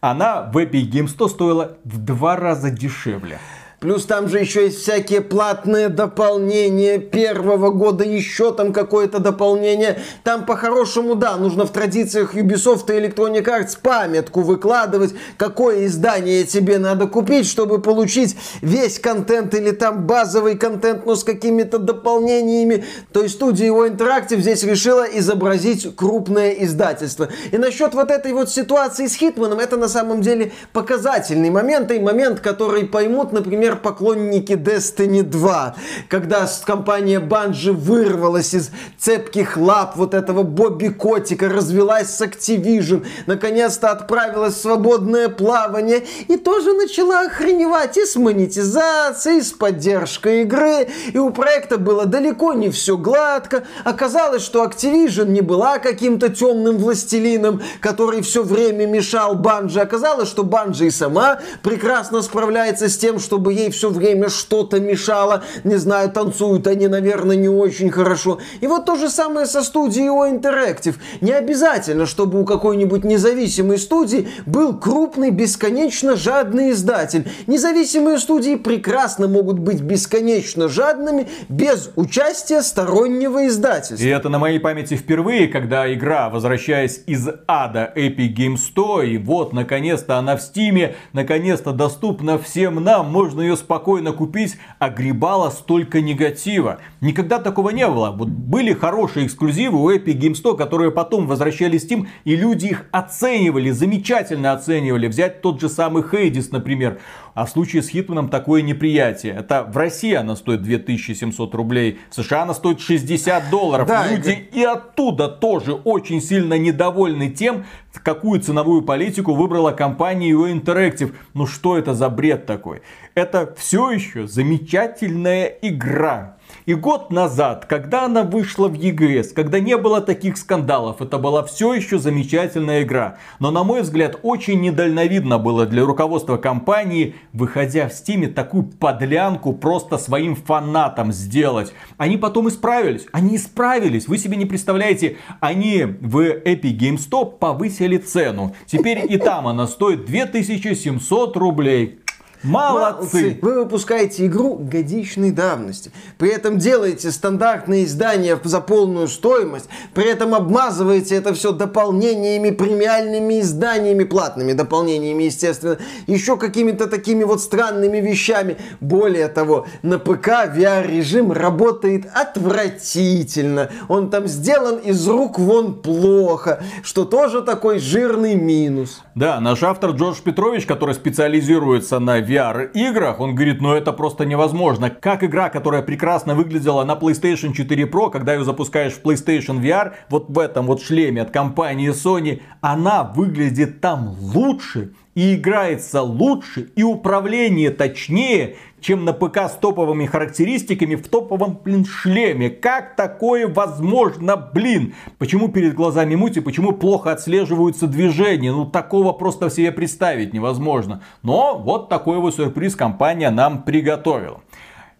она в Epic Games 100 стоила в два раза дешевле. Плюс там же еще есть всякие платные дополнения первого года, еще там какое-то дополнение. Там по-хорошему, да, нужно в традициях Ubisoft и Electronic Arts памятку выкладывать, какое издание тебе надо купить, чтобы получить весь контент или там базовый контент, но с какими-то дополнениями. То есть студия его Interactive здесь решила изобразить крупное издательство. И насчет вот этой вот ситуации с Хитманом, это на самом деле показательный момент, и момент, который поймут, например, например, поклонники Destiny 2, когда компания Bungie вырвалась из цепких лап вот этого Бобби Котика, развелась с Activision, наконец-то отправилась в свободное плавание и тоже начала охреневать и с монетизацией, и с поддержкой игры, и у проекта было далеко не все гладко. Оказалось, что Activision не была каким-то темным властелином, который все время мешал Банжи. Оказалось, что Банжи и сама прекрасно справляется с тем, чтобы ей все время что-то мешало. Не знаю, танцуют они, наверное, не очень хорошо. И вот то же самое со студией O Interactive. Не обязательно, чтобы у какой-нибудь независимой студии был крупный, бесконечно жадный издатель. Независимые студии прекрасно могут быть бесконечно жадными без участия стороннего издательства. И это на моей памяти впервые, когда игра, возвращаясь из ада Epic Games Store, и вот, наконец-то она в Стиме, наконец-то доступна всем нам, можно ее спокойно купить, огребала столько негатива. Никогда такого не было. Вот были хорошие эксклюзивы у Epic Games Store, которые потом возвращались в Steam, и люди их оценивали, замечательно оценивали. Взять тот же самый Хейдис, например. А в случае с Хитманом такое неприятие. Это в России она стоит 2700 рублей, в США она стоит 60 долларов. Да, Люди и... и оттуда тоже очень сильно недовольны тем, какую ценовую политику выбрала компания UA Interactive. Ну что это за бред такой? Это все еще замечательная игра. И год назад, когда она вышла в ЕГС, когда не было таких скандалов, это была все еще замечательная игра. Но на мой взгляд, очень недальновидно было для руководства компании, выходя в Стиме, такую подлянку просто своим фанатам сделать. Они потом исправились. Они исправились. Вы себе не представляете, они в Epic Game Store повысили цену. Теперь и там она стоит 2700 рублей. Молодцы! Вы выпускаете игру годичной давности. При этом делаете стандартные издания за полную стоимость. При этом обмазываете это все дополнениями, премиальными изданиями, платными дополнениями, естественно. Еще какими-то такими вот странными вещами. Более того, на ПК VR-режим работает отвратительно. Он там сделан из рук вон плохо. Что тоже такой жирный минус. Да, наш автор Джордж Петрович, который специализируется на VR VR-играх, он говорит, ну это просто невозможно. Как игра, которая прекрасно выглядела на PlayStation 4 Pro, когда ее запускаешь в PlayStation VR, вот в этом вот шлеме от компании Sony, она выглядит там лучше, и играется лучше, и управление точнее, чем на ПК с топовыми характеристиками в топовом, блин, шлеме. Как такое возможно, блин? Почему перед глазами мути, почему плохо отслеживаются движения? Ну, такого просто себе представить невозможно. Но вот такой вот сюрприз компания нам приготовила.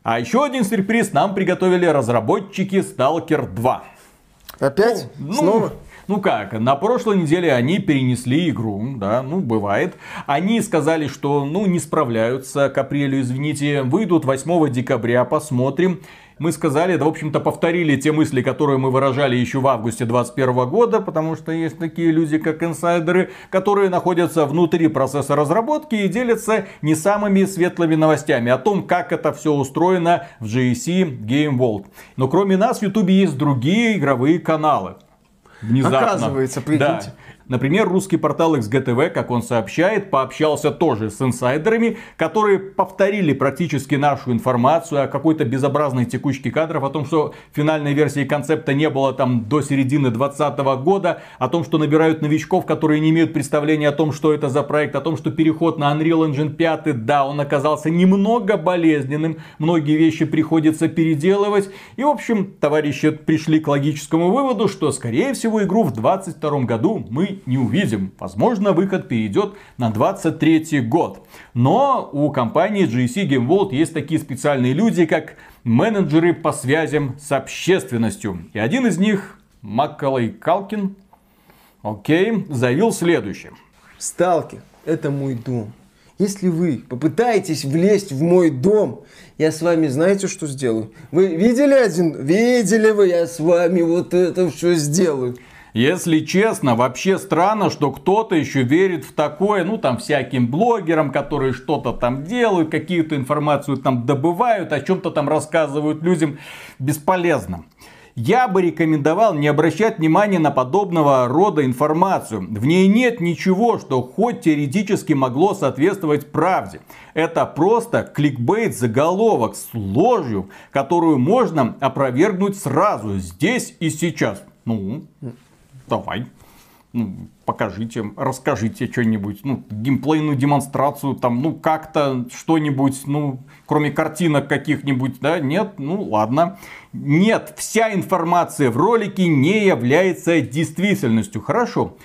А еще один сюрприз нам приготовили разработчики Stalker 2. Опять? Ну, Снова? Ну как, на прошлой неделе они перенесли игру, да, ну бывает. Они сказали, что ну не справляются к апрелю, извините, выйдут 8 декабря, посмотрим. Мы сказали, да, в общем-то, повторили те мысли, которые мы выражали еще в августе 2021 года, потому что есть такие люди, как инсайдеры, которые находятся внутри процесса разработки и делятся не самыми светлыми новостями о том, как это все устроено в GSC Game World. Но кроме нас в YouTube есть другие игровые каналы внезапно. Оказывается, прикиньте. Да. Например, русский портал XGTV, как он сообщает, пообщался тоже с инсайдерами, которые повторили практически нашу информацию о какой-то безобразной текучке кадров, о том, что финальной версии концепта не было там до середины 2020 года, о том, что набирают новичков, которые не имеют представления о том, что это за проект, о том, что переход на Unreal Engine 5, да, он оказался немного болезненным, многие вещи приходится переделывать. И, в общем, товарищи пришли к логическому выводу, что, скорее всего, игру в 2022 году мы не увидим. Возможно, выход перейдет на 23 год. Но у компании GSC Game World есть такие специальные люди, как менеджеры по связям с общественностью. И один из них, Маккалей Калкин, окей, заявил следующее. Сталкер – это мой дом. Если вы попытаетесь влезть в мой дом, я с вами знаете, что сделаю? Вы видели один? Видели вы, я с вами вот это все сделаю. Если честно, вообще странно, что кто-то еще верит в такое, ну там всяким блогерам, которые что-то там делают, какие-то информацию там добывают, о чем-то там рассказывают людям. Бесполезно. Я бы рекомендовал не обращать внимания на подобного рода информацию. В ней нет ничего, что хоть теоретически могло соответствовать правде. Это просто кликбейт заголовок с ложью, которую можно опровергнуть сразу, здесь и сейчас. Ну, давай. Ну, покажите, расскажите что-нибудь, ну, геймплейную демонстрацию, там, ну, как-то что-нибудь, ну, кроме картинок каких-нибудь, да, нет, ну, ладно. Нет, вся информация в ролике не является действительностью, хорошо.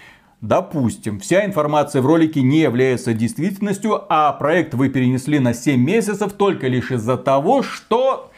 Допустим, вся информация в ролике не является действительностью, а проект вы перенесли на 7 месяцев только лишь из-за того, что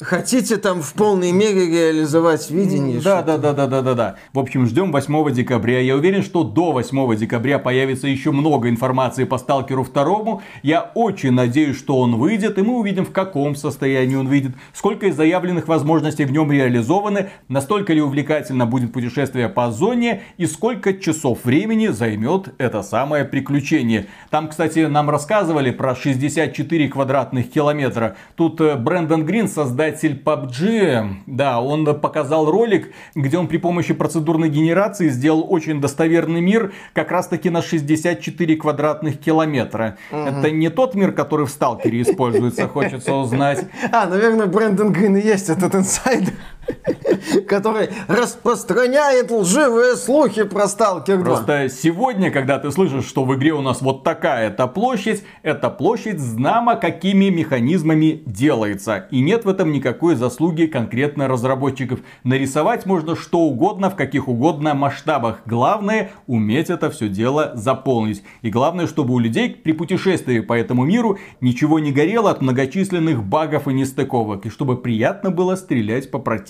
Хотите там в полной мере реализовать видение? Да, да, да, да, да, да, да. В общем, ждем 8 декабря. Я уверен, что до 8 декабря появится еще много информации по Сталкеру 2. Я очень надеюсь, что он выйдет, и мы увидим, в каком состоянии он выйдет, сколько из заявленных возможностей в нем реализованы, настолько ли увлекательно будет путешествие по зоне, и сколько часов времени займет это самое приключение. Там, кстати, нам рассказывали про 64 квадратных километра. Тут э, Брэндон Грин, создатель создатель PUBG, да, он показал ролик, где он при помощи процедурной генерации сделал очень достоверный мир, как раз таки на 64 квадратных километра. Угу. Это не тот мир, который в Сталкере используется, хочется узнать. А, наверное, Брэндон Грин и есть этот инсайдер. Который распространяет лживые слухи про Сталкер 2. Просто сегодня, когда ты слышишь, что в игре у нас вот такая-то площадь, эта площадь знамо какими механизмами делается. И нет в этом никакой заслуги конкретно разработчиков. Нарисовать можно что угодно, в каких угодно масштабах. Главное, уметь это все дело заполнить. И главное, чтобы у людей при путешествии по этому миру ничего не горело от многочисленных багов и нестыковок. И чтобы приятно было стрелять по противникам.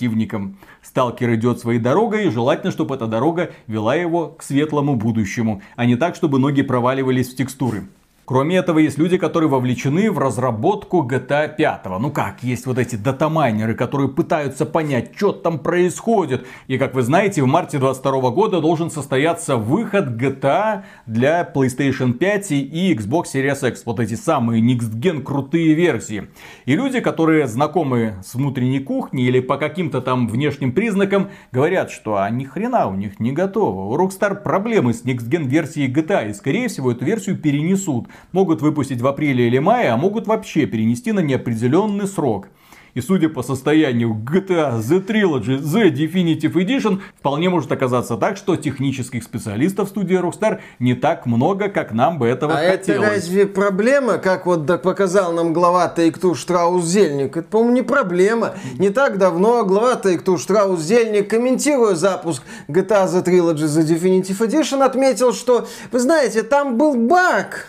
Сталкер идет своей дорогой, и желательно, чтобы эта дорога вела его к светлому будущему, а не так, чтобы ноги проваливались в текстуры. Кроме этого, есть люди, которые вовлечены в разработку GTA 5. Ну как, есть вот эти датамайнеры, которые пытаются понять, что там происходит. И как вы знаете, в марте 2022 года должен состояться выход GTA для PlayStation 5 и Xbox Series X. Вот эти самые Next Gen крутые версии. И люди, которые знакомы с внутренней кухней или по каким-то там внешним признакам, говорят, что а ни хрена у них не готово. У Rockstar проблемы с Next Gen версией GTA. И скорее всего эту версию перенесут могут выпустить в апреле или мае, а могут вообще перенести на неопределенный срок. И судя по состоянию GTA The Trilogy The Definitive Edition, вполне может оказаться так, что технических специалистов студии Rockstar не так много, как нам бы этого а хотелось. это разве проблема, как вот показал нам глава Take-Two Штраус Зельник? Это, по-моему, не проблема. Не так давно глава Take-Two Штраус Зельник, комментируя запуск GTA The Trilogy The Definitive Edition, отметил, что, вы знаете, там был баг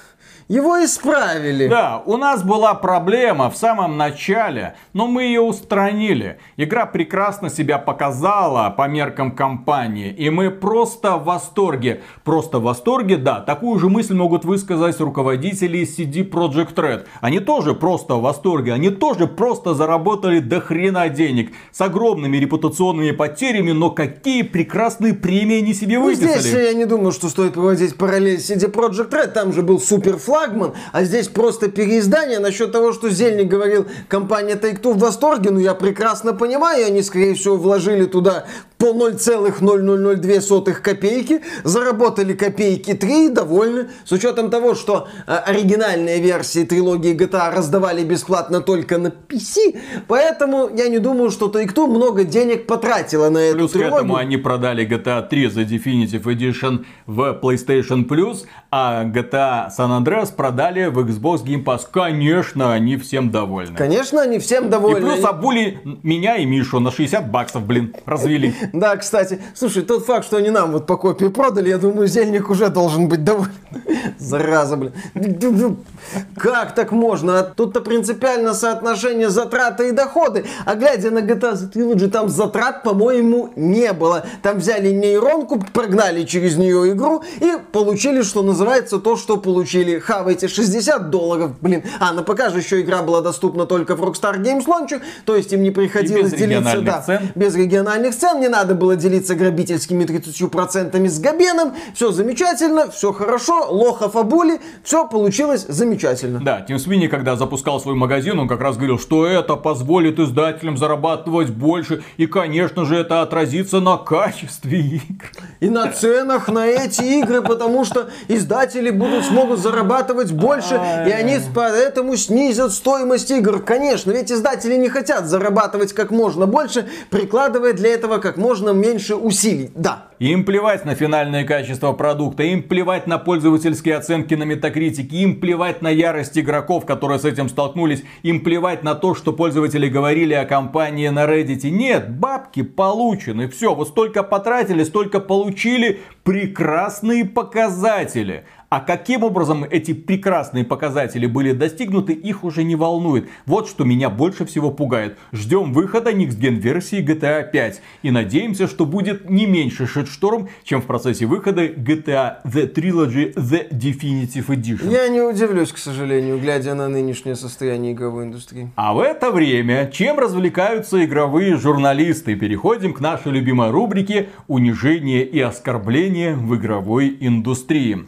его исправили. Да, у нас была проблема в самом начале, но мы ее устранили. Игра прекрасно себя показала по меркам компании, и мы просто в восторге. Просто в восторге, да, такую же мысль могут высказать руководители CD Projekt Red. Они тоже просто в восторге, они тоже просто заработали до хрена денег. С огромными репутационными потерями, но какие прекрасные премии они себе ну, выписали. Здесь я не думаю, что стоит проводить параллель CD Projekt Red, там же был флаг флагман, а здесь просто переиздание. Насчет того, что Зельник говорил, компания Take-Two в восторге, ну я прекрасно понимаю, они, скорее всего, вложили туда по 0,0002 копейки, заработали копейки 3 и довольны. С учетом того, что э, оригинальные версии трилогии GTA раздавали бесплатно только на PC, поэтому я не думаю, что Take-Two много денег потратила на эту Плюс трилогию. к этому они продали GTA 3 за Definitive Edition в PlayStation Plus, а GTA San Andreas продали в Xbox Game Pass. Конечно, они всем довольны. Конечно, они всем довольны. И плюс обули меня и Мишу на 60 баксов, блин, развели. Да, кстати, слушай, тот факт, что они нам вот по копии продали, я думаю, Зельник уже должен быть доволен. Зараза, блин. Как так можно? Тут-то принципиально соотношение затраты и доходы. А глядя на GTA Trilogy, там затрат, по-моему, не было. Там взяли нейронку, прогнали через нее игру и получили, что называется, то, что получили. Хавайте 60 долларов, блин. А, на ПК же еще игра была доступна только в Rockstar Games Launcher, то есть им не приходилось делиться, да, цен. без региональных цен, не надо было делиться грабительскими 30% с Габеном. Все замечательно, все хорошо, лохов обули, все получилось замечательно. Да, Тим Свини, когда запускал свой магазин, он как раз говорил, что это позволит издателям зарабатывать больше, и, конечно же, это отразится на качестве игр. И на ценах на эти игры, потому что издатели будут смогут зарабатывать больше, и они поэтому снизят стоимость игр. Конечно, ведь издатели не хотят зарабатывать как можно больше, прикладывая для этого как можно меньше усилий. Да. Им плевать на финальное качество продукта, им плевать на пользовательские оценки на метакритике, им плевать на ярость игроков, которые с этим столкнулись, им плевать на то, что пользователи говорили о компании на Reddit. Нет, бабки получены, все, вот столько потратили, столько получили, прекрасные показатели. А каким образом эти прекрасные показатели были достигнуты, их уже не волнует. Вот что меня больше всего пугает. Ждем выхода Next версии GTA 5. И надеемся, что будет не меньше шедшторм, чем в процессе выхода GTA The Trilogy The Definitive Edition. Я не удивлюсь, к сожалению, глядя на нынешнее состояние игровой индустрии. А в это время, чем развлекаются игровые журналисты? Переходим к нашей любимой рубрике «Унижение и оскорбление в игровой индустрии».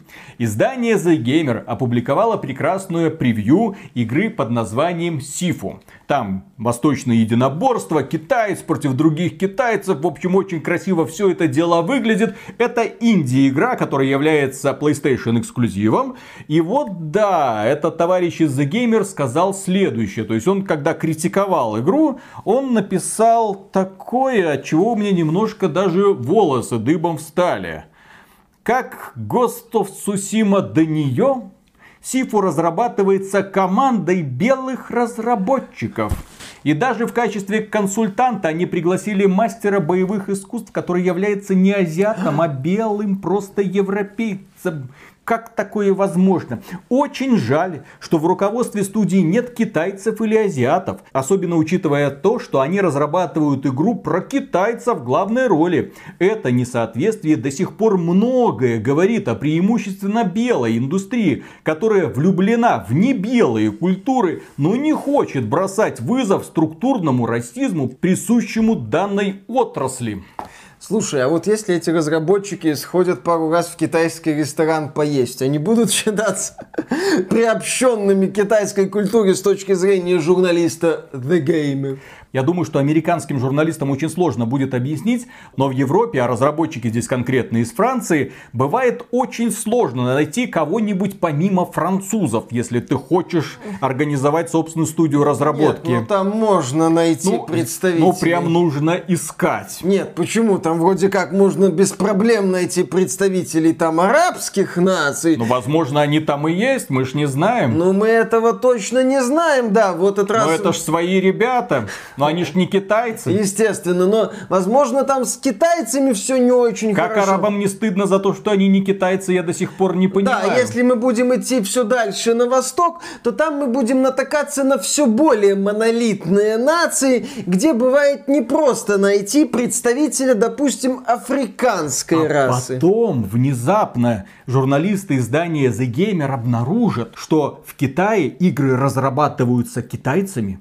Издание The Gamer опубликовало прекрасную превью игры под названием Сифу. Там восточное единоборство, китаец против других китайцев. В общем, очень красиво все это дело выглядит. Это инди-игра, которая является PlayStation эксклюзивом. И вот да, этот товарищ из The Gamer сказал следующее. То есть он, когда критиковал игру, он написал такое, от чего у меня немножко даже волосы дыбом встали. Как of Tsushima до нее, Сифу разрабатывается командой белых разработчиков. И даже в качестве консультанта они пригласили мастера боевых искусств, который является не азиатом, а белым просто европейцем. Как такое возможно? Очень жаль, что в руководстве студии нет китайцев или азиатов. Особенно учитывая то, что они разрабатывают игру про китайцев в главной роли. Это несоответствие до сих пор многое говорит о преимущественно белой индустрии, которая влюблена в небелые культуры, но не хочет бросать вызов структурному расизму, присущему данной отрасли. Слушай, а вот если эти разработчики сходят пару раз в китайский ресторан поесть, они будут считаться приобщенными китайской культуре с точки зрения журналиста The Gamer? Я думаю, что американским журналистам очень сложно будет объяснить, но в Европе, а разработчики здесь конкретно из Франции, бывает очень сложно найти кого-нибудь помимо французов, если ты хочешь организовать собственную студию разработки. Нет, ну там можно найти ну, представителей. Ну прям нужно искать. Нет, почему? Там вроде как можно без проблем найти представителей там арабских наций. Ну возможно они там и есть, мы ж не знаем. Ну мы этого точно не знаем, да, вот этот раз. Но это ж свои ребята. Но но они ж не китайцы. Естественно, но, возможно, там с китайцами все не очень как хорошо. Как арабам не стыдно за то, что они не китайцы, я до сих пор не понимаю. Да, если мы будем идти все дальше на восток, то там мы будем натыкаться на все более монолитные нации, где бывает непросто найти представителя, допустим, африканской а расы. потом внезапно журналисты издания The Gamer обнаружат, что в Китае игры разрабатываются китайцами,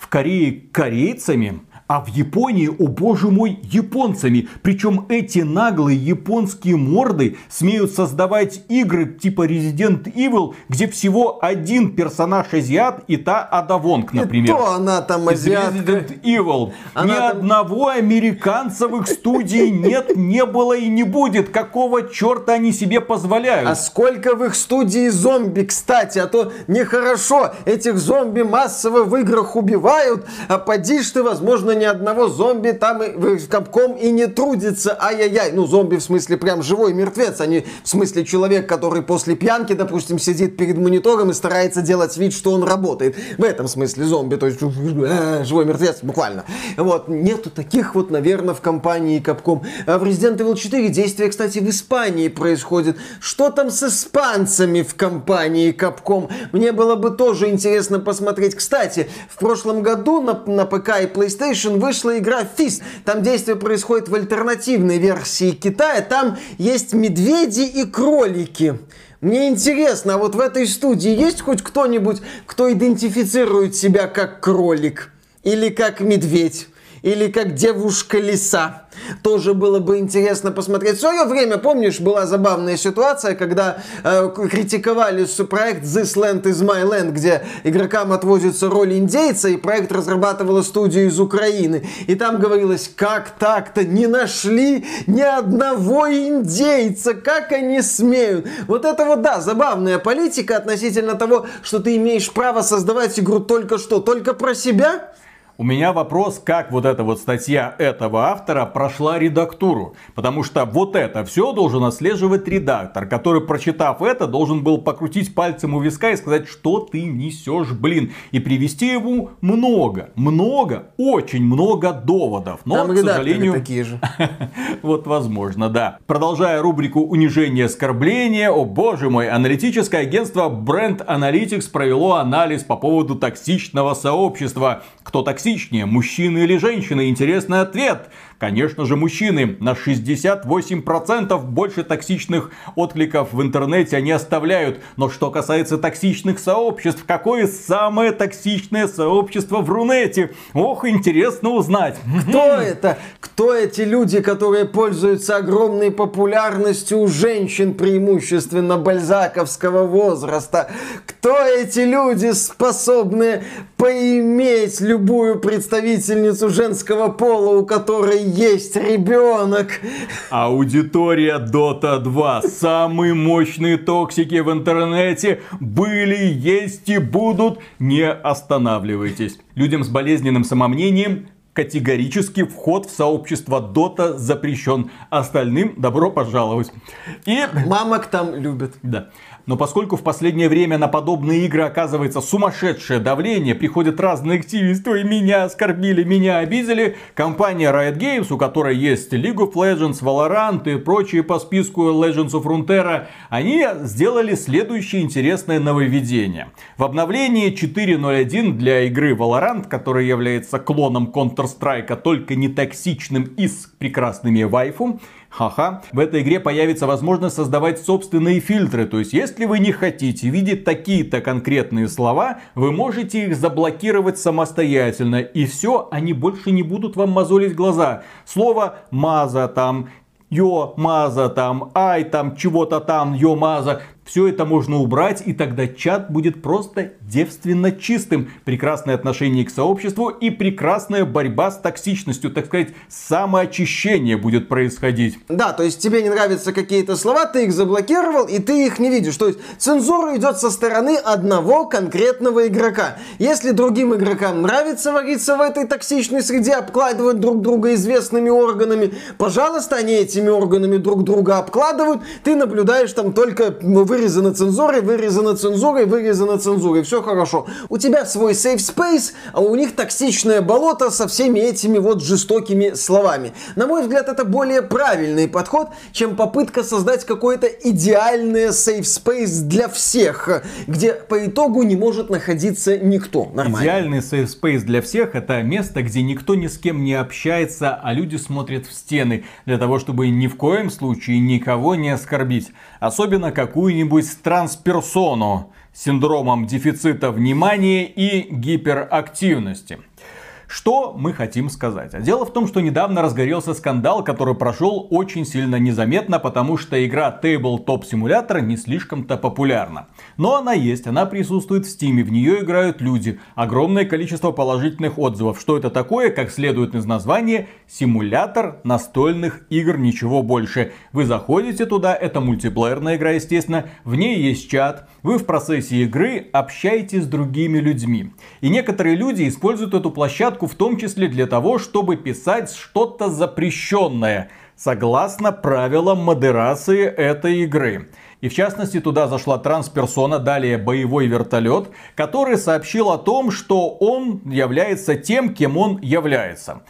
в Корее корейцами, а в Японии, о боже мой, японцами. Причем эти наглые японские морды смеют создавать игры типа Resident Evil, где всего один персонаж азиат и та Ада Вонг, например. И то она там азиатка. Resident Evil. Она Ни там... одного американца в их студии нет, не было и не будет. Какого черта они себе позволяют? А сколько в их студии зомби, кстати, а то нехорошо. Этих зомби массово в играх убивают, а поди ты, возможно, ни одного зомби там и, в Капком и не трудится. Ай-яй-яй. Ну, зомби в смысле прям живой мертвец, а не в смысле человек, который после пьянки, допустим, сидит перед монитором и старается делать вид, что он работает. В этом смысле зомби, то есть э, живой мертвец буквально. Вот. Нету таких вот, наверное, в компании Капком. А в Resident Evil 4 действие, кстати, в Испании происходит. Что там с испанцами в компании Капком? Мне было бы тоже интересно посмотреть. Кстати, в прошлом году на, на ПК и PlayStation вышла игра Fist. Там действие происходит в альтернативной версии Китая. Там есть медведи и кролики. Мне интересно, а вот в этой студии есть хоть кто-нибудь, кто идентифицирует себя как кролик? Или как медведь? Или как девушка-лиса? тоже было бы интересно посмотреть. В свое время, помнишь, была забавная ситуация, когда э, критиковали проект This Land is My Land, где игрокам отвозится роль индейца, и проект разрабатывала студия из Украины. И там говорилось, как так-то не нашли ни одного индейца, как они смеют. Вот это вот, да, забавная политика относительно того, что ты имеешь право создавать игру только что, только про себя, у меня вопрос, как вот эта вот статья этого автора прошла редактуру. Потому что вот это все должен отслеживать редактор, который, прочитав это, должен был покрутить пальцем у виска и сказать, что ты несешь, блин. И привести ему много, много, очень много доводов. Но, Там к сожалению... такие же. вот возможно, да. Продолжая рубрику унижение и оскорбление, о боже мой, аналитическое агентство Brand Analytics провело анализ по поводу токсичного сообщества. Кто токсичный? Токсичнее, мужчины или женщины? Интересный ответ. Конечно же, мужчины. На 68% больше токсичных откликов в интернете они оставляют. Но что касается токсичных сообществ, какое самое токсичное сообщество в Рунете? Ох, интересно узнать. Кто это? Кто эти люди, которые пользуются огромной популярностью у женщин, преимущественно бальзаковского возраста? Кто эти люди, способные поиметь любую представительницу женского пола, у которой есть ребенок. Аудитория Dota 2. Самые мощные токсики в интернете были, есть и будут. Не останавливайтесь. Людям с болезненным самомнением категорически вход в сообщество Дота запрещен. Остальным добро пожаловать. И... Мамок там любят. Да. Но поскольку в последнее время на подобные игры оказывается сумасшедшее давление, приходят разные активисты, ой, меня оскорбили, меня обидели, компания Riot Games, у которой есть League of Legends, Valorant и прочие по списку Legends of Runeterra, они сделали следующее интересное нововведение. В обновлении 4.0.1 для игры Valorant, которая является клоном Counter-Strike, только не токсичным и с прекрасными вайфу, Ха-ха. В этой игре появится возможность создавать собственные фильтры. То есть, если вы не хотите видеть такие-то конкретные слова, вы можете их заблокировать самостоятельно. И все, они больше не будут вам мозолить глаза. Слово «маза» там, «ё», «маза» там, «ай» там, чего-то там, «ё», «маза». Все это можно убрать, и тогда чат будет просто девственно чистым. Прекрасное отношение к сообществу и прекрасная борьба с токсичностью. Так сказать, самоочищение будет происходить. Да, то есть тебе не нравятся какие-то слова, ты их заблокировал, и ты их не видишь. То есть цензура идет со стороны одного конкретного игрока. Если другим игрокам нравится вариться в этой токсичной среде, обкладывать друг друга известными органами, пожалуйста, они этими органами друг друга обкладывают, ты наблюдаешь там только вы вырезано цензурой, вырезано цензурой, вырезано цензурой. Все хорошо. У тебя свой safe space, а у них токсичное болото со всеми этими вот жестокими словами. На мой взгляд, это более правильный подход, чем попытка создать какое-то идеальное safe space для всех, где по итогу не может находиться никто. Нормально. Идеальный safe space для всех это место, где никто ни с кем не общается, а люди смотрят в стены, для того, чтобы ни в коем случае никого не оскорбить. Особенно какую-нибудь трансперсону с синдромом дефицита внимания и гиперактивности. Что мы хотим сказать? А дело в том, что недавно разгорелся скандал, который прошел очень сильно незаметно, потому что игра Tabletop Simulator не слишком-то популярна. Но она есть, она присутствует в Steam, в нее играют люди. Огромное количество положительных отзывов. Что это такое? Как следует из названия, симулятор настольных игр, ничего больше. Вы заходите туда, это мультиплеерная игра, естественно, в ней есть чат, вы в процессе игры общаетесь с другими людьми. И некоторые люди используют эту площадку площадку в том числе для того, чтобы писать что-то запрещенное, согласно правилам модерации этой игры. И в частности туда зашла трансперсона, далее боевой вертолет, который сообщил о том, что он является тем, кем он является.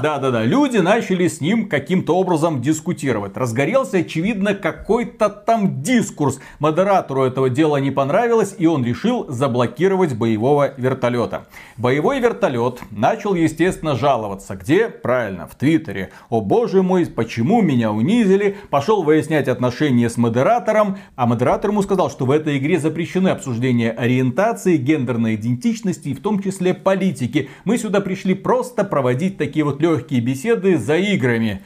Да-да-да. Люди начали с ним каким-то образом дискутировать. Разгорелся, очевидно, какой-то там дискурс. Модератору этого дела не понравилось, и он решил заблокировать боевого вертолета. Боевой вертолет начал, естественно, жаловаться. Где? Правильно, в Твиттере. О боже мой, почему меня унизили? Пошел выяснять отношения с модератором модератором, а модератор ему сказал, что в этой игре запрещены обсуждение ориентации, гендерной идентичности и в том числе политики. Мы сюда пришли просто проводить такие вот легкие беседы за играми.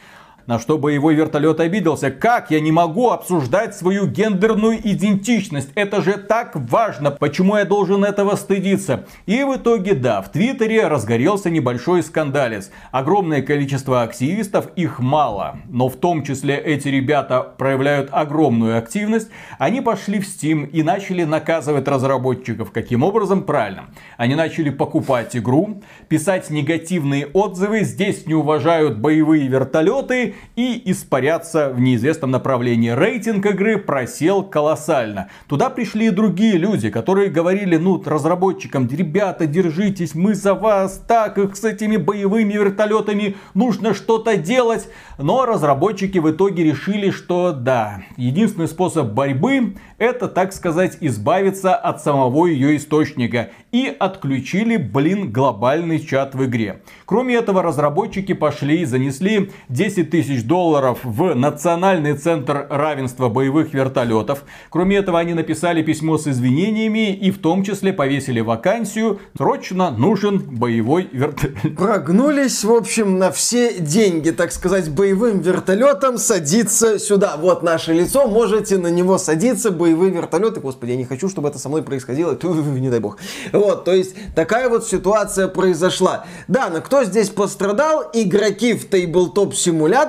На что боевой вертолет обиделся. Как я не могу обсуждать свою гендерную идентичность? Это же так важно. Почему я должен этого стыдиться? И в итоге, да, в Твиттере разгорелся небольшой скандалец. Огромное количество активистов, их мало. Но в том числе эти ребята проявляют огромную активность. Они пошли в Steam и начали наказывать разработчиков. Каким образом? Правильно. Они начали покупать игру, писать негативные отзывы. Здесь не уважают боевые вертолеты и испаряться в неизвестном направлении. Рейтинг игры просел колоссально. Туда пришли и другие люди, которые говорили, ну, разработчикам, ребята, держитесь, мы за вас, так, их с этими боевыми вертолетами нужно что-то делать. Но разработчики в итоге решили, что да, единственный способ борьбы это, так сказать, избавиться от самого ее источника. И отключили, блин, глобальный чат в игре. Кроме этого, разработчики пошли и занесли 10 тысяч долларов в Национальный центр равенства боевых вертолетов. Кроме этого, они написали письмо с извинениями и в том числе повесили вакансию «Срочно нужен боевой вертолет». Прогнулись, в общем, на все деньги, так сказать, боевым вертолетом садиться сюда. Вот наше лицо, можете на него садиться, боевые вертолеты, господи, я не хочу, чтобы это со мной происходило, не дай бог. Вот, то есть такая вот ситуация произошла. Да, но кто здесь пострадал? Игроки в Tabletop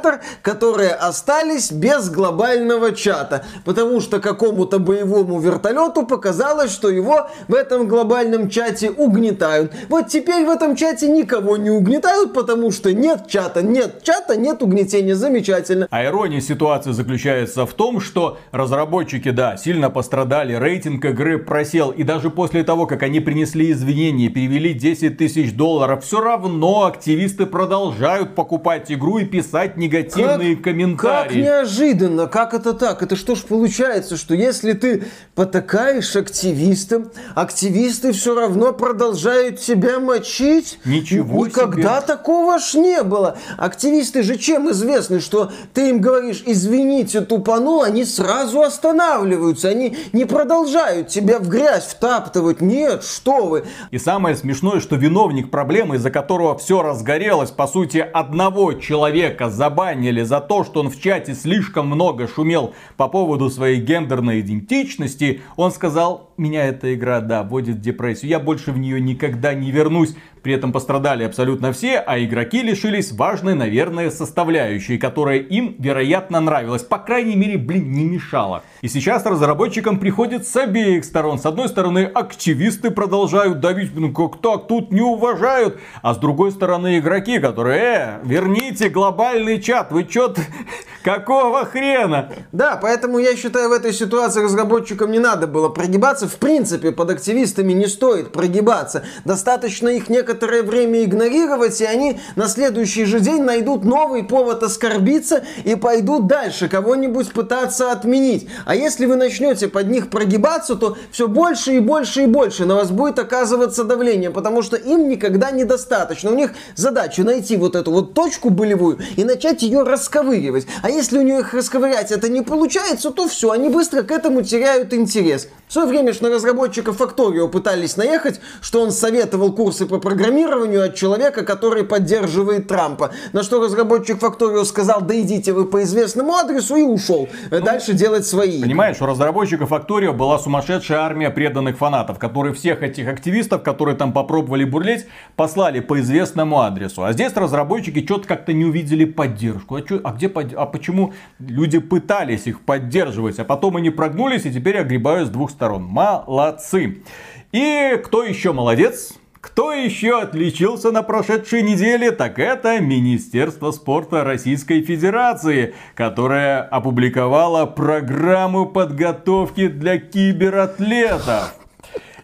Simulator, которые остались без глобального чата, потому что какому-то боевому вертолету показалось, что его в этом глобальном чате угнетают. Вот теперь в этом чате никого не угнетают, потому что нет чата, нет чата, нет угнетения. Замечательно. А ирония ситуации заключается в том, что разработчики, да, сильно пострадали, рейтинг игры просел, и даже после того, как они принесли извинения, перевели 10 тысяч долларов, все равно активисты продолжают покупать игру и писать негативные как, комментарии. Как неожиданно, как это так? Это что ж получается, что если ты потакаешь активистам, активисты все равно продолжают тебя мочить? Ничего Никогда себе. такого ж не было. Активисты же чем известны, что ты им говоришь, извините, тупанул, они сразу останавливаются они не продолжают тебя в грязь втаптывать. Нет, что вы. И самое смешное, что виновник проблемы, из-за которого все разгорелось, по сути, одного человека забанили за то, что он в чате слишком много шумел по поводу своей гендерной идентичности, он сказал, меня эта игра, да, вводит в депрессию, я больше в нее никогда не вернусь. При этом пострадали абсолютно все, а игроки лишились важной, наверное, составляющей, которая им, вероятно, нравилась. По крайней мере, блин, не мешала. И сейчас разработчикам приходит с обеих сторон. С одной стороны, активисты продолжают давить, ну как так, тут не уважают. А с другой стороны, игроки, которые, э, верните глобальный чат, вы чё Какого хрена? Да, поэтому я считаю, в этой ситуации разработчикам не надо было прогибаться. В принципе, под активистами не стоит прогибаться. Достаточно их некоторое время игнорировать, и они на следующий же день найдут новый повод оскорбиться и пойдут дальше, кого-нибудь пытаться отменить. А если вы начнете под них прогибаться, то все больше и больше и больше на вас будет оказываться давление, потому что им никогда недостаточно. У них задача найти вот эту вот точку болевую и начать ее расковыривать. А если у них расковырять это не получается, то все, они быстро к этому теряют интерес. В свое время на разработчика Factorio пытались наехать, что он советовал курсы по программированию от человека, который поддерживает Трампа. На что разработчик Factorio сказал, да идите вы по известному адресу и ушел. Ну, Дальше делать свои. Понимаешь, у разработчика Factorio была сумасшедшая армия преданных фанатов, которые всех этих активистов, которые там попробовали бурлеть, послали по известному адресу. А здесь разработчики что-то как-то не увидели поддержку. А, чё, а где а почему люди пытались их поддерживать, а потом они прогнулись и теперь огребают с двух сторон. Молодцы. И кто еще молодец? Кто еще отличился на прошедшей неделе, так это Министерство спорта Российской Федерации, которое опубликовало программу подготовки для кибератлетов.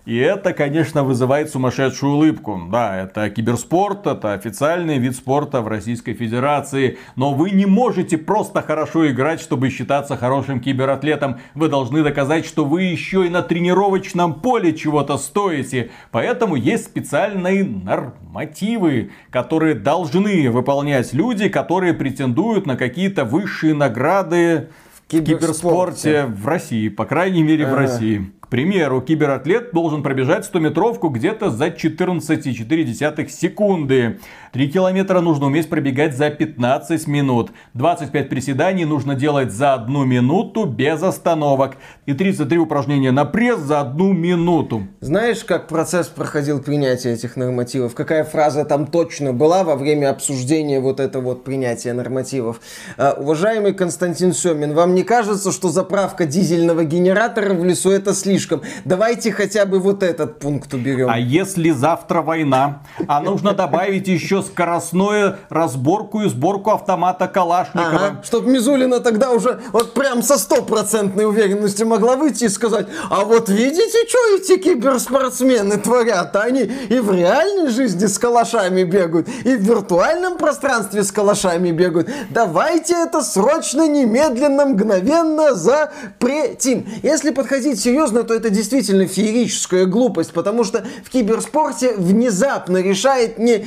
И это, конечно, вызывает сумасшедшую улыбку. Да, это киберспорт, это официальный вид спорта в Российской Федерации. Но вы не можете просто хорошо играть, чтобы считаться хорошим кибератлетом. Вы должны доказать, что вы еще и на тренировочном поле чего-то стоите. Поэтому есть специальные нормативы, которые должны выполнять люди, которые претендуют на какие-то высшие награды в киберспорте в России, по крайней мере в России. Примеру, кибератлет должен пробежать 100-метровку где-то за 14,4 секунды. 3 километра нужно уметь пробегать за 15 минут. 25 приседаний нужно делать за 1 минуту без остановок. И 33 упражнения на пресс за 1 минуту. Знаешь, как процесс проходил принятия этих нормативов? Какая фраза там точно была во время обсуждения вот этого вот принятия нормативов? Uh, уважаемый Константин Семин, вам не кажется, что заправка дизельного генератора в лесу это слишком. Давайте хотя бы вот этот пункт уберем. А если завтра война, а нужно добавить еще скоростную разборку и сборку автомата Калашникова. Ага, чтобы Мизулина тогда уже вот прям со стопроцентной уверенностью могла выйти и сказать, а вот видите, что эти киберспортсмены творят? Они и в реальной жизни с калашами бегают, и в виртуальном пространстве с калашами бегают. Давайте это срочно, немедленно, мгновенно запретим. Если подходить серьезно, то это действительно феерическая глупость, потому что в киберспорте внезапно решает не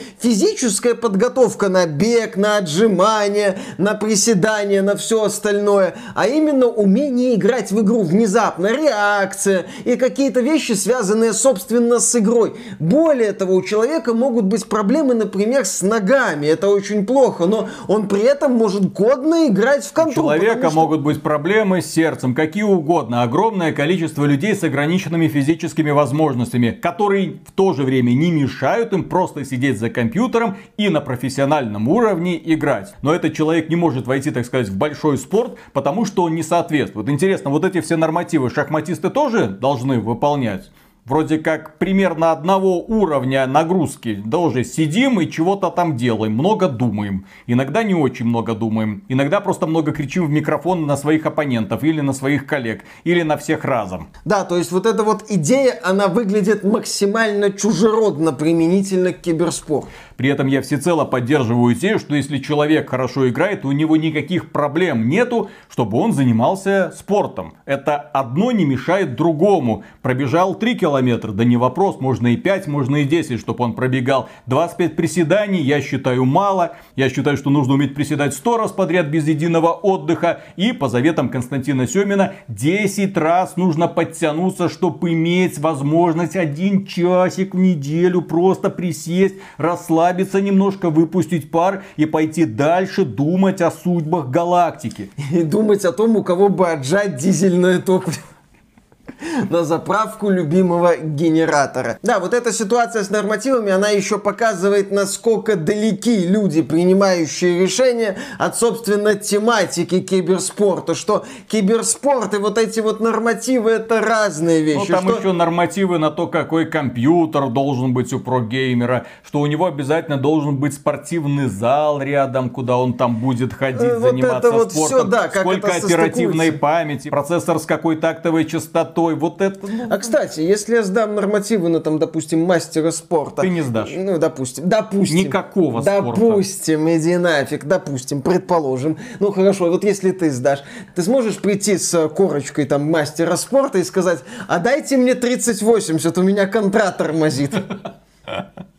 физическая подготовка на бег, на отжимания, на приседания, на все остальное, а именно умение играть в игру внезапно, реакция и какие-то вещи, связанные собственно с игрой. Более того, у человека могут быть проблемы, например, с ногами, это очень плохо, но он при этом может годно играть в контроль. У человека что... могут быть проблемы с сердцем, какие угодно. Огромное количество людей людей с ограниченными физическими возможностями, которые в то же время не мешают им просто сидеть за компьютером и на профессиональном уровне играть. Но этот человек не может войти, так сказать, в большой спорт, потому что он не соответствует. Интересно, вот эти все нормативы шахматисты тоже должны выполнять? вроде как примерно одного уровня нагрузки. Уже сидим и чего-то там делаем, много думаем. Иногда не очень много думаем. Иногда просто много кричим в микрофон на своих оппонентов или на своих коллег, или на всех разом. Да, то есть вот эта вот идея, она выглядит максимально чужеродно применительно к киберспорту. При этом я всецело поддерживаю идею, что если человек хорошо играет, у него никаких проблем нету, чтобы он занимался спортом. Это одно не мешает другому. Пробежал 3 километра, да не вопрос, можно и 5, можно и 10, чтобы он пробегал. 25 приседаний я считаю мало. Я считаю, что нужно уметь приседать 100 раз подряд без единого отдыха. И по заветам Константина Семина 10 раз нужно подтянуться, чтобы иметь возможность один часик в неделю просто присесть, расслабиться расслабиться немножко, выпустить пар и пойти дальше думать о судьбах галактики. И думать о том, у кого бы отжать дизельное топливо на заправку любимого генератора. Да, вот эта ситуация с нормативами, она еще показывает, насколько далеки люди, принимающие решения от, собственно, тематики киберспорта, что киберспорт и вот эти вот нормативы это разные вещи. Ну, там что... еще нормативы на то, какой компьютер должен быть у прогеймера, что у него обязательно должен быть спортивный зал рядом, куда он там будет ходить, вот заниматься вот спортом. Все, да, как Сколько оперативной памяти, процессор с какой тактовой частотой, ой, вот это... Ну... А, кстати, если я сдам нормативы на, там, допустим, мастера спорта... Ты не сдашь. Ну, допустим. Допустим. Никакого допустим, спорта. Допустим, иди нафиг, допустим, предположим. Ну, хорошо, вот если ты сдашь, ты сможешь прийти с корочкой там мастера спорта и сказать, а дайте мне 3080, у меня контракт тормозит.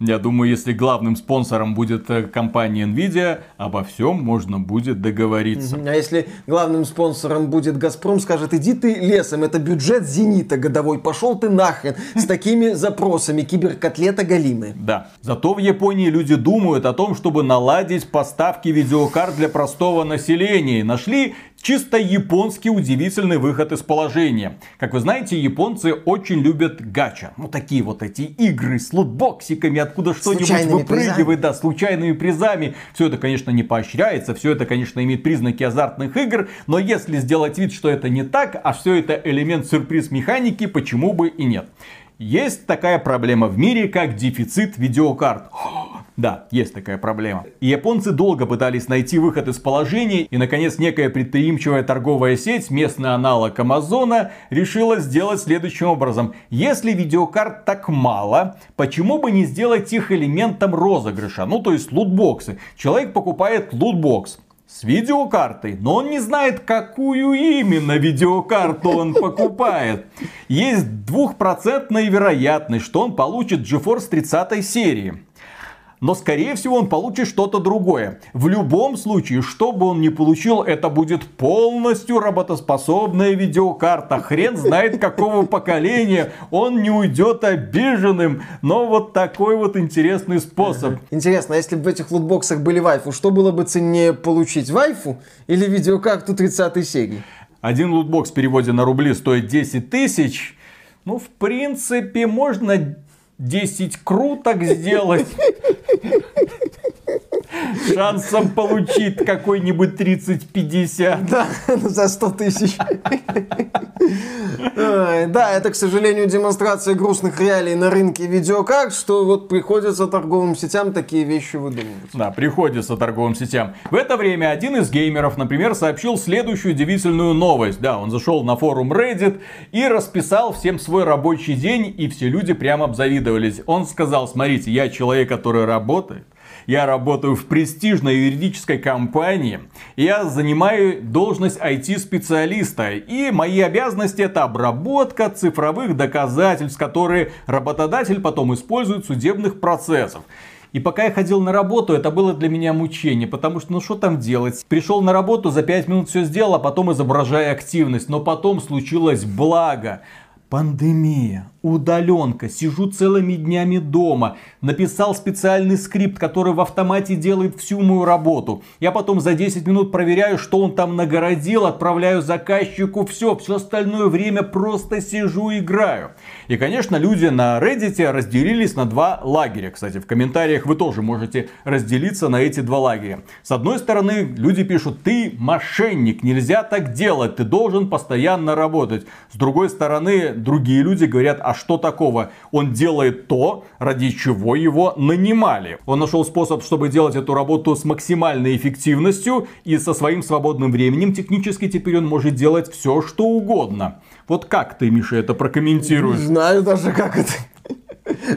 Я думаю, если главным спонсором будет э, компания Nvidia, обо всем можно будет договориться. А если главным спонсором будет Газпром, скажет, иди ты лесом, это бюджет Зенита годовой, пошел ты нахрен с такими запросами, киберкотлета галимы. Да. Зато в Японии люди думают о том, чтобы наладить поставки видеокарт для простого населения. Нашли Чисто японский удивительный выход из положения. Как вы знаете, японцы очень любят гача. Ну, такие вот эти игры с лутбоксиками, откуда что-нибудь выпрыгивает, призами. да, случайными призами. Все это, конечно, не поощряется, все это, конечно, имеет признаки азартных игр, но если сделать вид, что это не так, а все это элемент сюрприз механики, почему бы и нет. Есть такая проблема в мире, как дефицит видеокарт. Да, есть такая проблема. И японцы долго пытались найти выход из положения, и наконец некая предприимчивая торговая сеть, местный аналог Амазона, решила сделать следующим образом. Если видеокарт так мало, почему бы не сделать их элементом розыгрыша? Ну, то есть лутбоксы. Человек покупает лутбокс с видеокартой, но он не знает, какую именно видеокарту он покупает. Есть двухпроцентная вероятность, что он получит GeForce 30 серии но скорее всего он получит что-то другое. В любом случае, что бы он ни получил, это будет полностью работоспособная видеокарта. Хрен знает какого поколения, он не уйдет обиженным. Но вот такой вот интересный способ. Интересно, а если бы в этих лутбоксах были вайфу, что было бы ценнее получить, вайфу или видеокарту 30 серии? Один лутбокс в переводе на рубли стоит 10 тысяч. Ну, в принципе, можно 10 круток сделать. Шансом получить какой-нибудь 30-50. Да, за 100 тысяч. Да, это, к сожалению, демонстрация грустных реалий на рынке видеокарт, что вот приходится торговым сетям такие вещи выдумывать. Да, приходится торговым сетям. В это время один из геймеров, например, сообщил следующую удивительную новость. Да, он зашел на форум Reddit и расписал всем свой рабочий день, и все люди прямо обзавидовались. Он сказал, смотрите, я человек, который работает, я работаю в престижной юридической компании. Я занимаю должность IT-специалиста. И мои обязанности это обработка цифровых доказательств, которые работодатель потом использует в судебных процессах. И пока я ходил на работу, это было для меня мучение, потому что ну что там делать? Пришел на работу, за 5 минут все сделал, а потом изображая активность. Но потом случилось благо. Пандемия, удаленка, сижу целыми днями дома, написал специальный скрипт, который в автомате делает всю мою работу. Я потом за 10 минут проверяю, что он там нагородил, отправляю заказчику, все, все остальное время просто сижу и играю. И, конечно, люди на Reddit разделились на два лагеря. Кстати, в комментариях вы тоже можете разделиться на эти два лагеря. С одной стороны, люди пишут, ты мошенник, нельзя так делать, ты должен постоянно работать. С другой стороны, другие люди говорят, а что такого? Он делает то, ради чего его нанимали. Он нашел способ, чтобы делать эту работу с максимальной эффективностью и со своим свободным временем. Технически теперь он может делать все, что угодно. Вот как ты, Миша, это прокомментируешь? Не знаю даже, как это.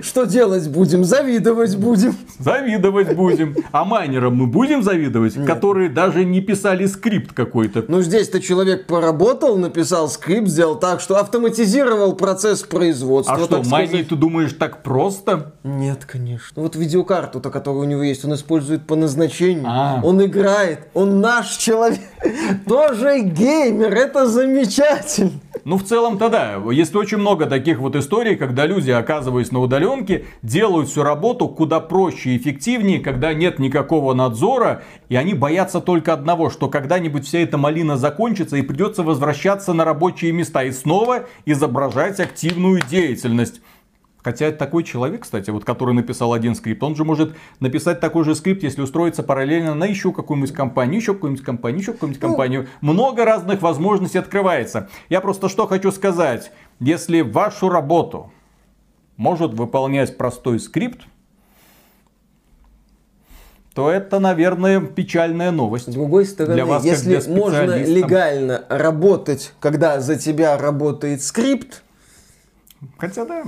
Что делать будем? Завидовать будем. Завидовать будем. А майнерам мы будем завидовать, Нет. которые даже не писали скрипт какой-то. Ну здесь-то человек поработал, написал скрипт, сделал так, что автоматизировал процесс производства. А что, майнить, ты думаешь, так просто? Нет, конечно. Вот видеокарту-то, которая у него есть, он использует по назначению. А. Он играет, он наш человек. Тоже геймер, это замечательно. Ну, в целом-то да. Есть очень много таких вот историй, когда люди, оказываясь на удаленке, делают всю работу куда проще и эффективнее, когда нет никакого надзора, и они боятся только одного, что когда-нибудь вся эта малина закончится и придется возвращаться на рабочие места и снова изображать активную деятельность. Хотя такой человек, кстати, вот который написал один скрипт, он же может написать такой же скрипт, если устроиться параллельно на еще какую-нибудь компанию, еще какую-нибудь компанию, еще какую-нибудь ну, компанию. Много разных возможностей открывается. Я просто что хочу сказать. Если вашу работу может выполнять простой скрипт, то это, наверное, печальная новость. С другой стороны, для вас, если можно легально работать, когда за тебя работает скрипт, Хотя да.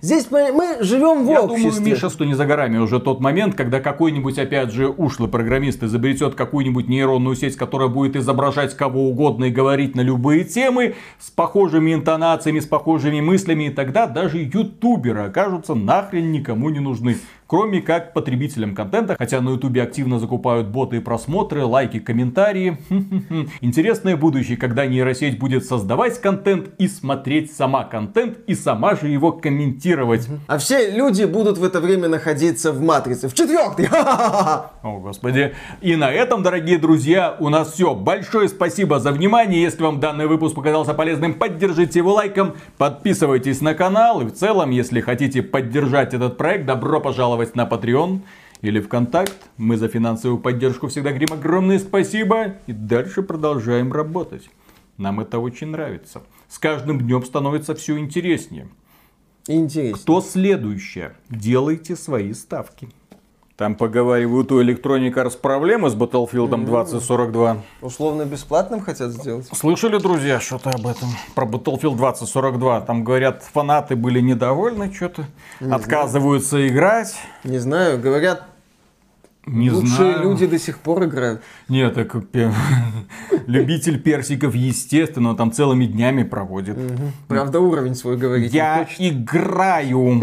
Здесь мы, живем в Я обществе. думаю, Миша, что не за горами уже тот момент, когда какой-нибудь, опять же, ушлый программист изобретет какую-нибудь нейронную сеть, которая будет изображать кого угодно и говорить на любые темы с похожими интонациями, с похожими мыслями, и тогда даже ютуберы окажутся нахрен никому не нужны кроме как потребителям контента, хотя на ютубе активно закупают боты и просмотры, лайки, комментарии. Интересное будущее, когда нейросеть будет создавать контент и смотреть сама контент и сама же его комментировать. А все люди будут в это время находиться в матрице, в четвертый. О, господи. И на этом, дорогие друзья, у нас все. Большое спасибо за внимание. Если вам данный выпуск показался полезным, поддержите его лайком, подписывайтесь на канал. И в целом, если хотите поддержать этот проект, добро пожаловать пожаловать на Patreon или ВКонтакт. Мы за финансовую поддержку всегда говорим огромное спасибо и дальше продолжаем работать. Нам это очень нравится. С каждым днем становится все интереснее. Интересно. Кто следующее? Делайте свои ставки. Там поговаривают у Electronic Arts проблемы с Battlefield 2042. Условно бесплатным хотят сделать? Слышали, друзья, что-то об этом? Про Battlefield 2042. Там, говорят, фанаты были недовольны, что-то отказываются играть. Не знаю, говорят, Не лучшие знаю. люди до сих пор играют. Нет, так любитель персиков, естественно, он там целыми днями проводит. Правда, уровень свой говорить не Я играю.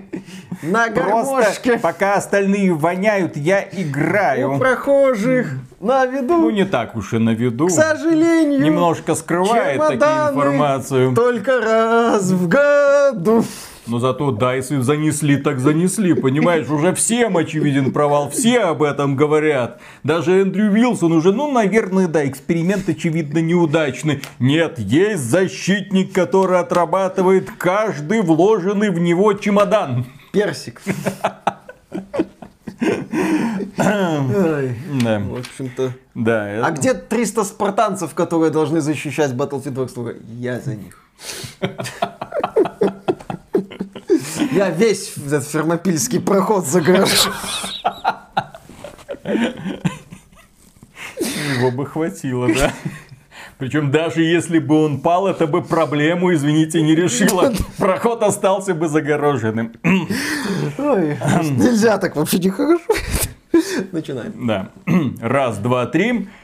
На гармошке пока остальные воняют, я у играю. прохожих на виду. Ну, не так уж и на виду. К сожалению, Немножко скрывает чемоданы информацию. только раз в году. Но зато да, если занесли, так занесли. Понимаешь, уже всем очевиден провал. Все об этом говорят. Даже Эндрю Вилсон уже, ну, наверное, да, эксперимент очевидно неудачный. Нет, есть защитник, который отрабатывает каждый вложенный в него чемодан. Персик. Ой, Да, В общем-то. да. А где 300 спартанцев, которые должны защищать Battlefield 2? Я за них. Я весь этот фермопильский проход загражу. Его бы хватило, да. Причем даже если бы он пал, это бы проблему, извините, не решило. Проход остался бы загороженным. Ой, нельзя так вообще нехорошо. Начинаем. Да. Раз, два, три.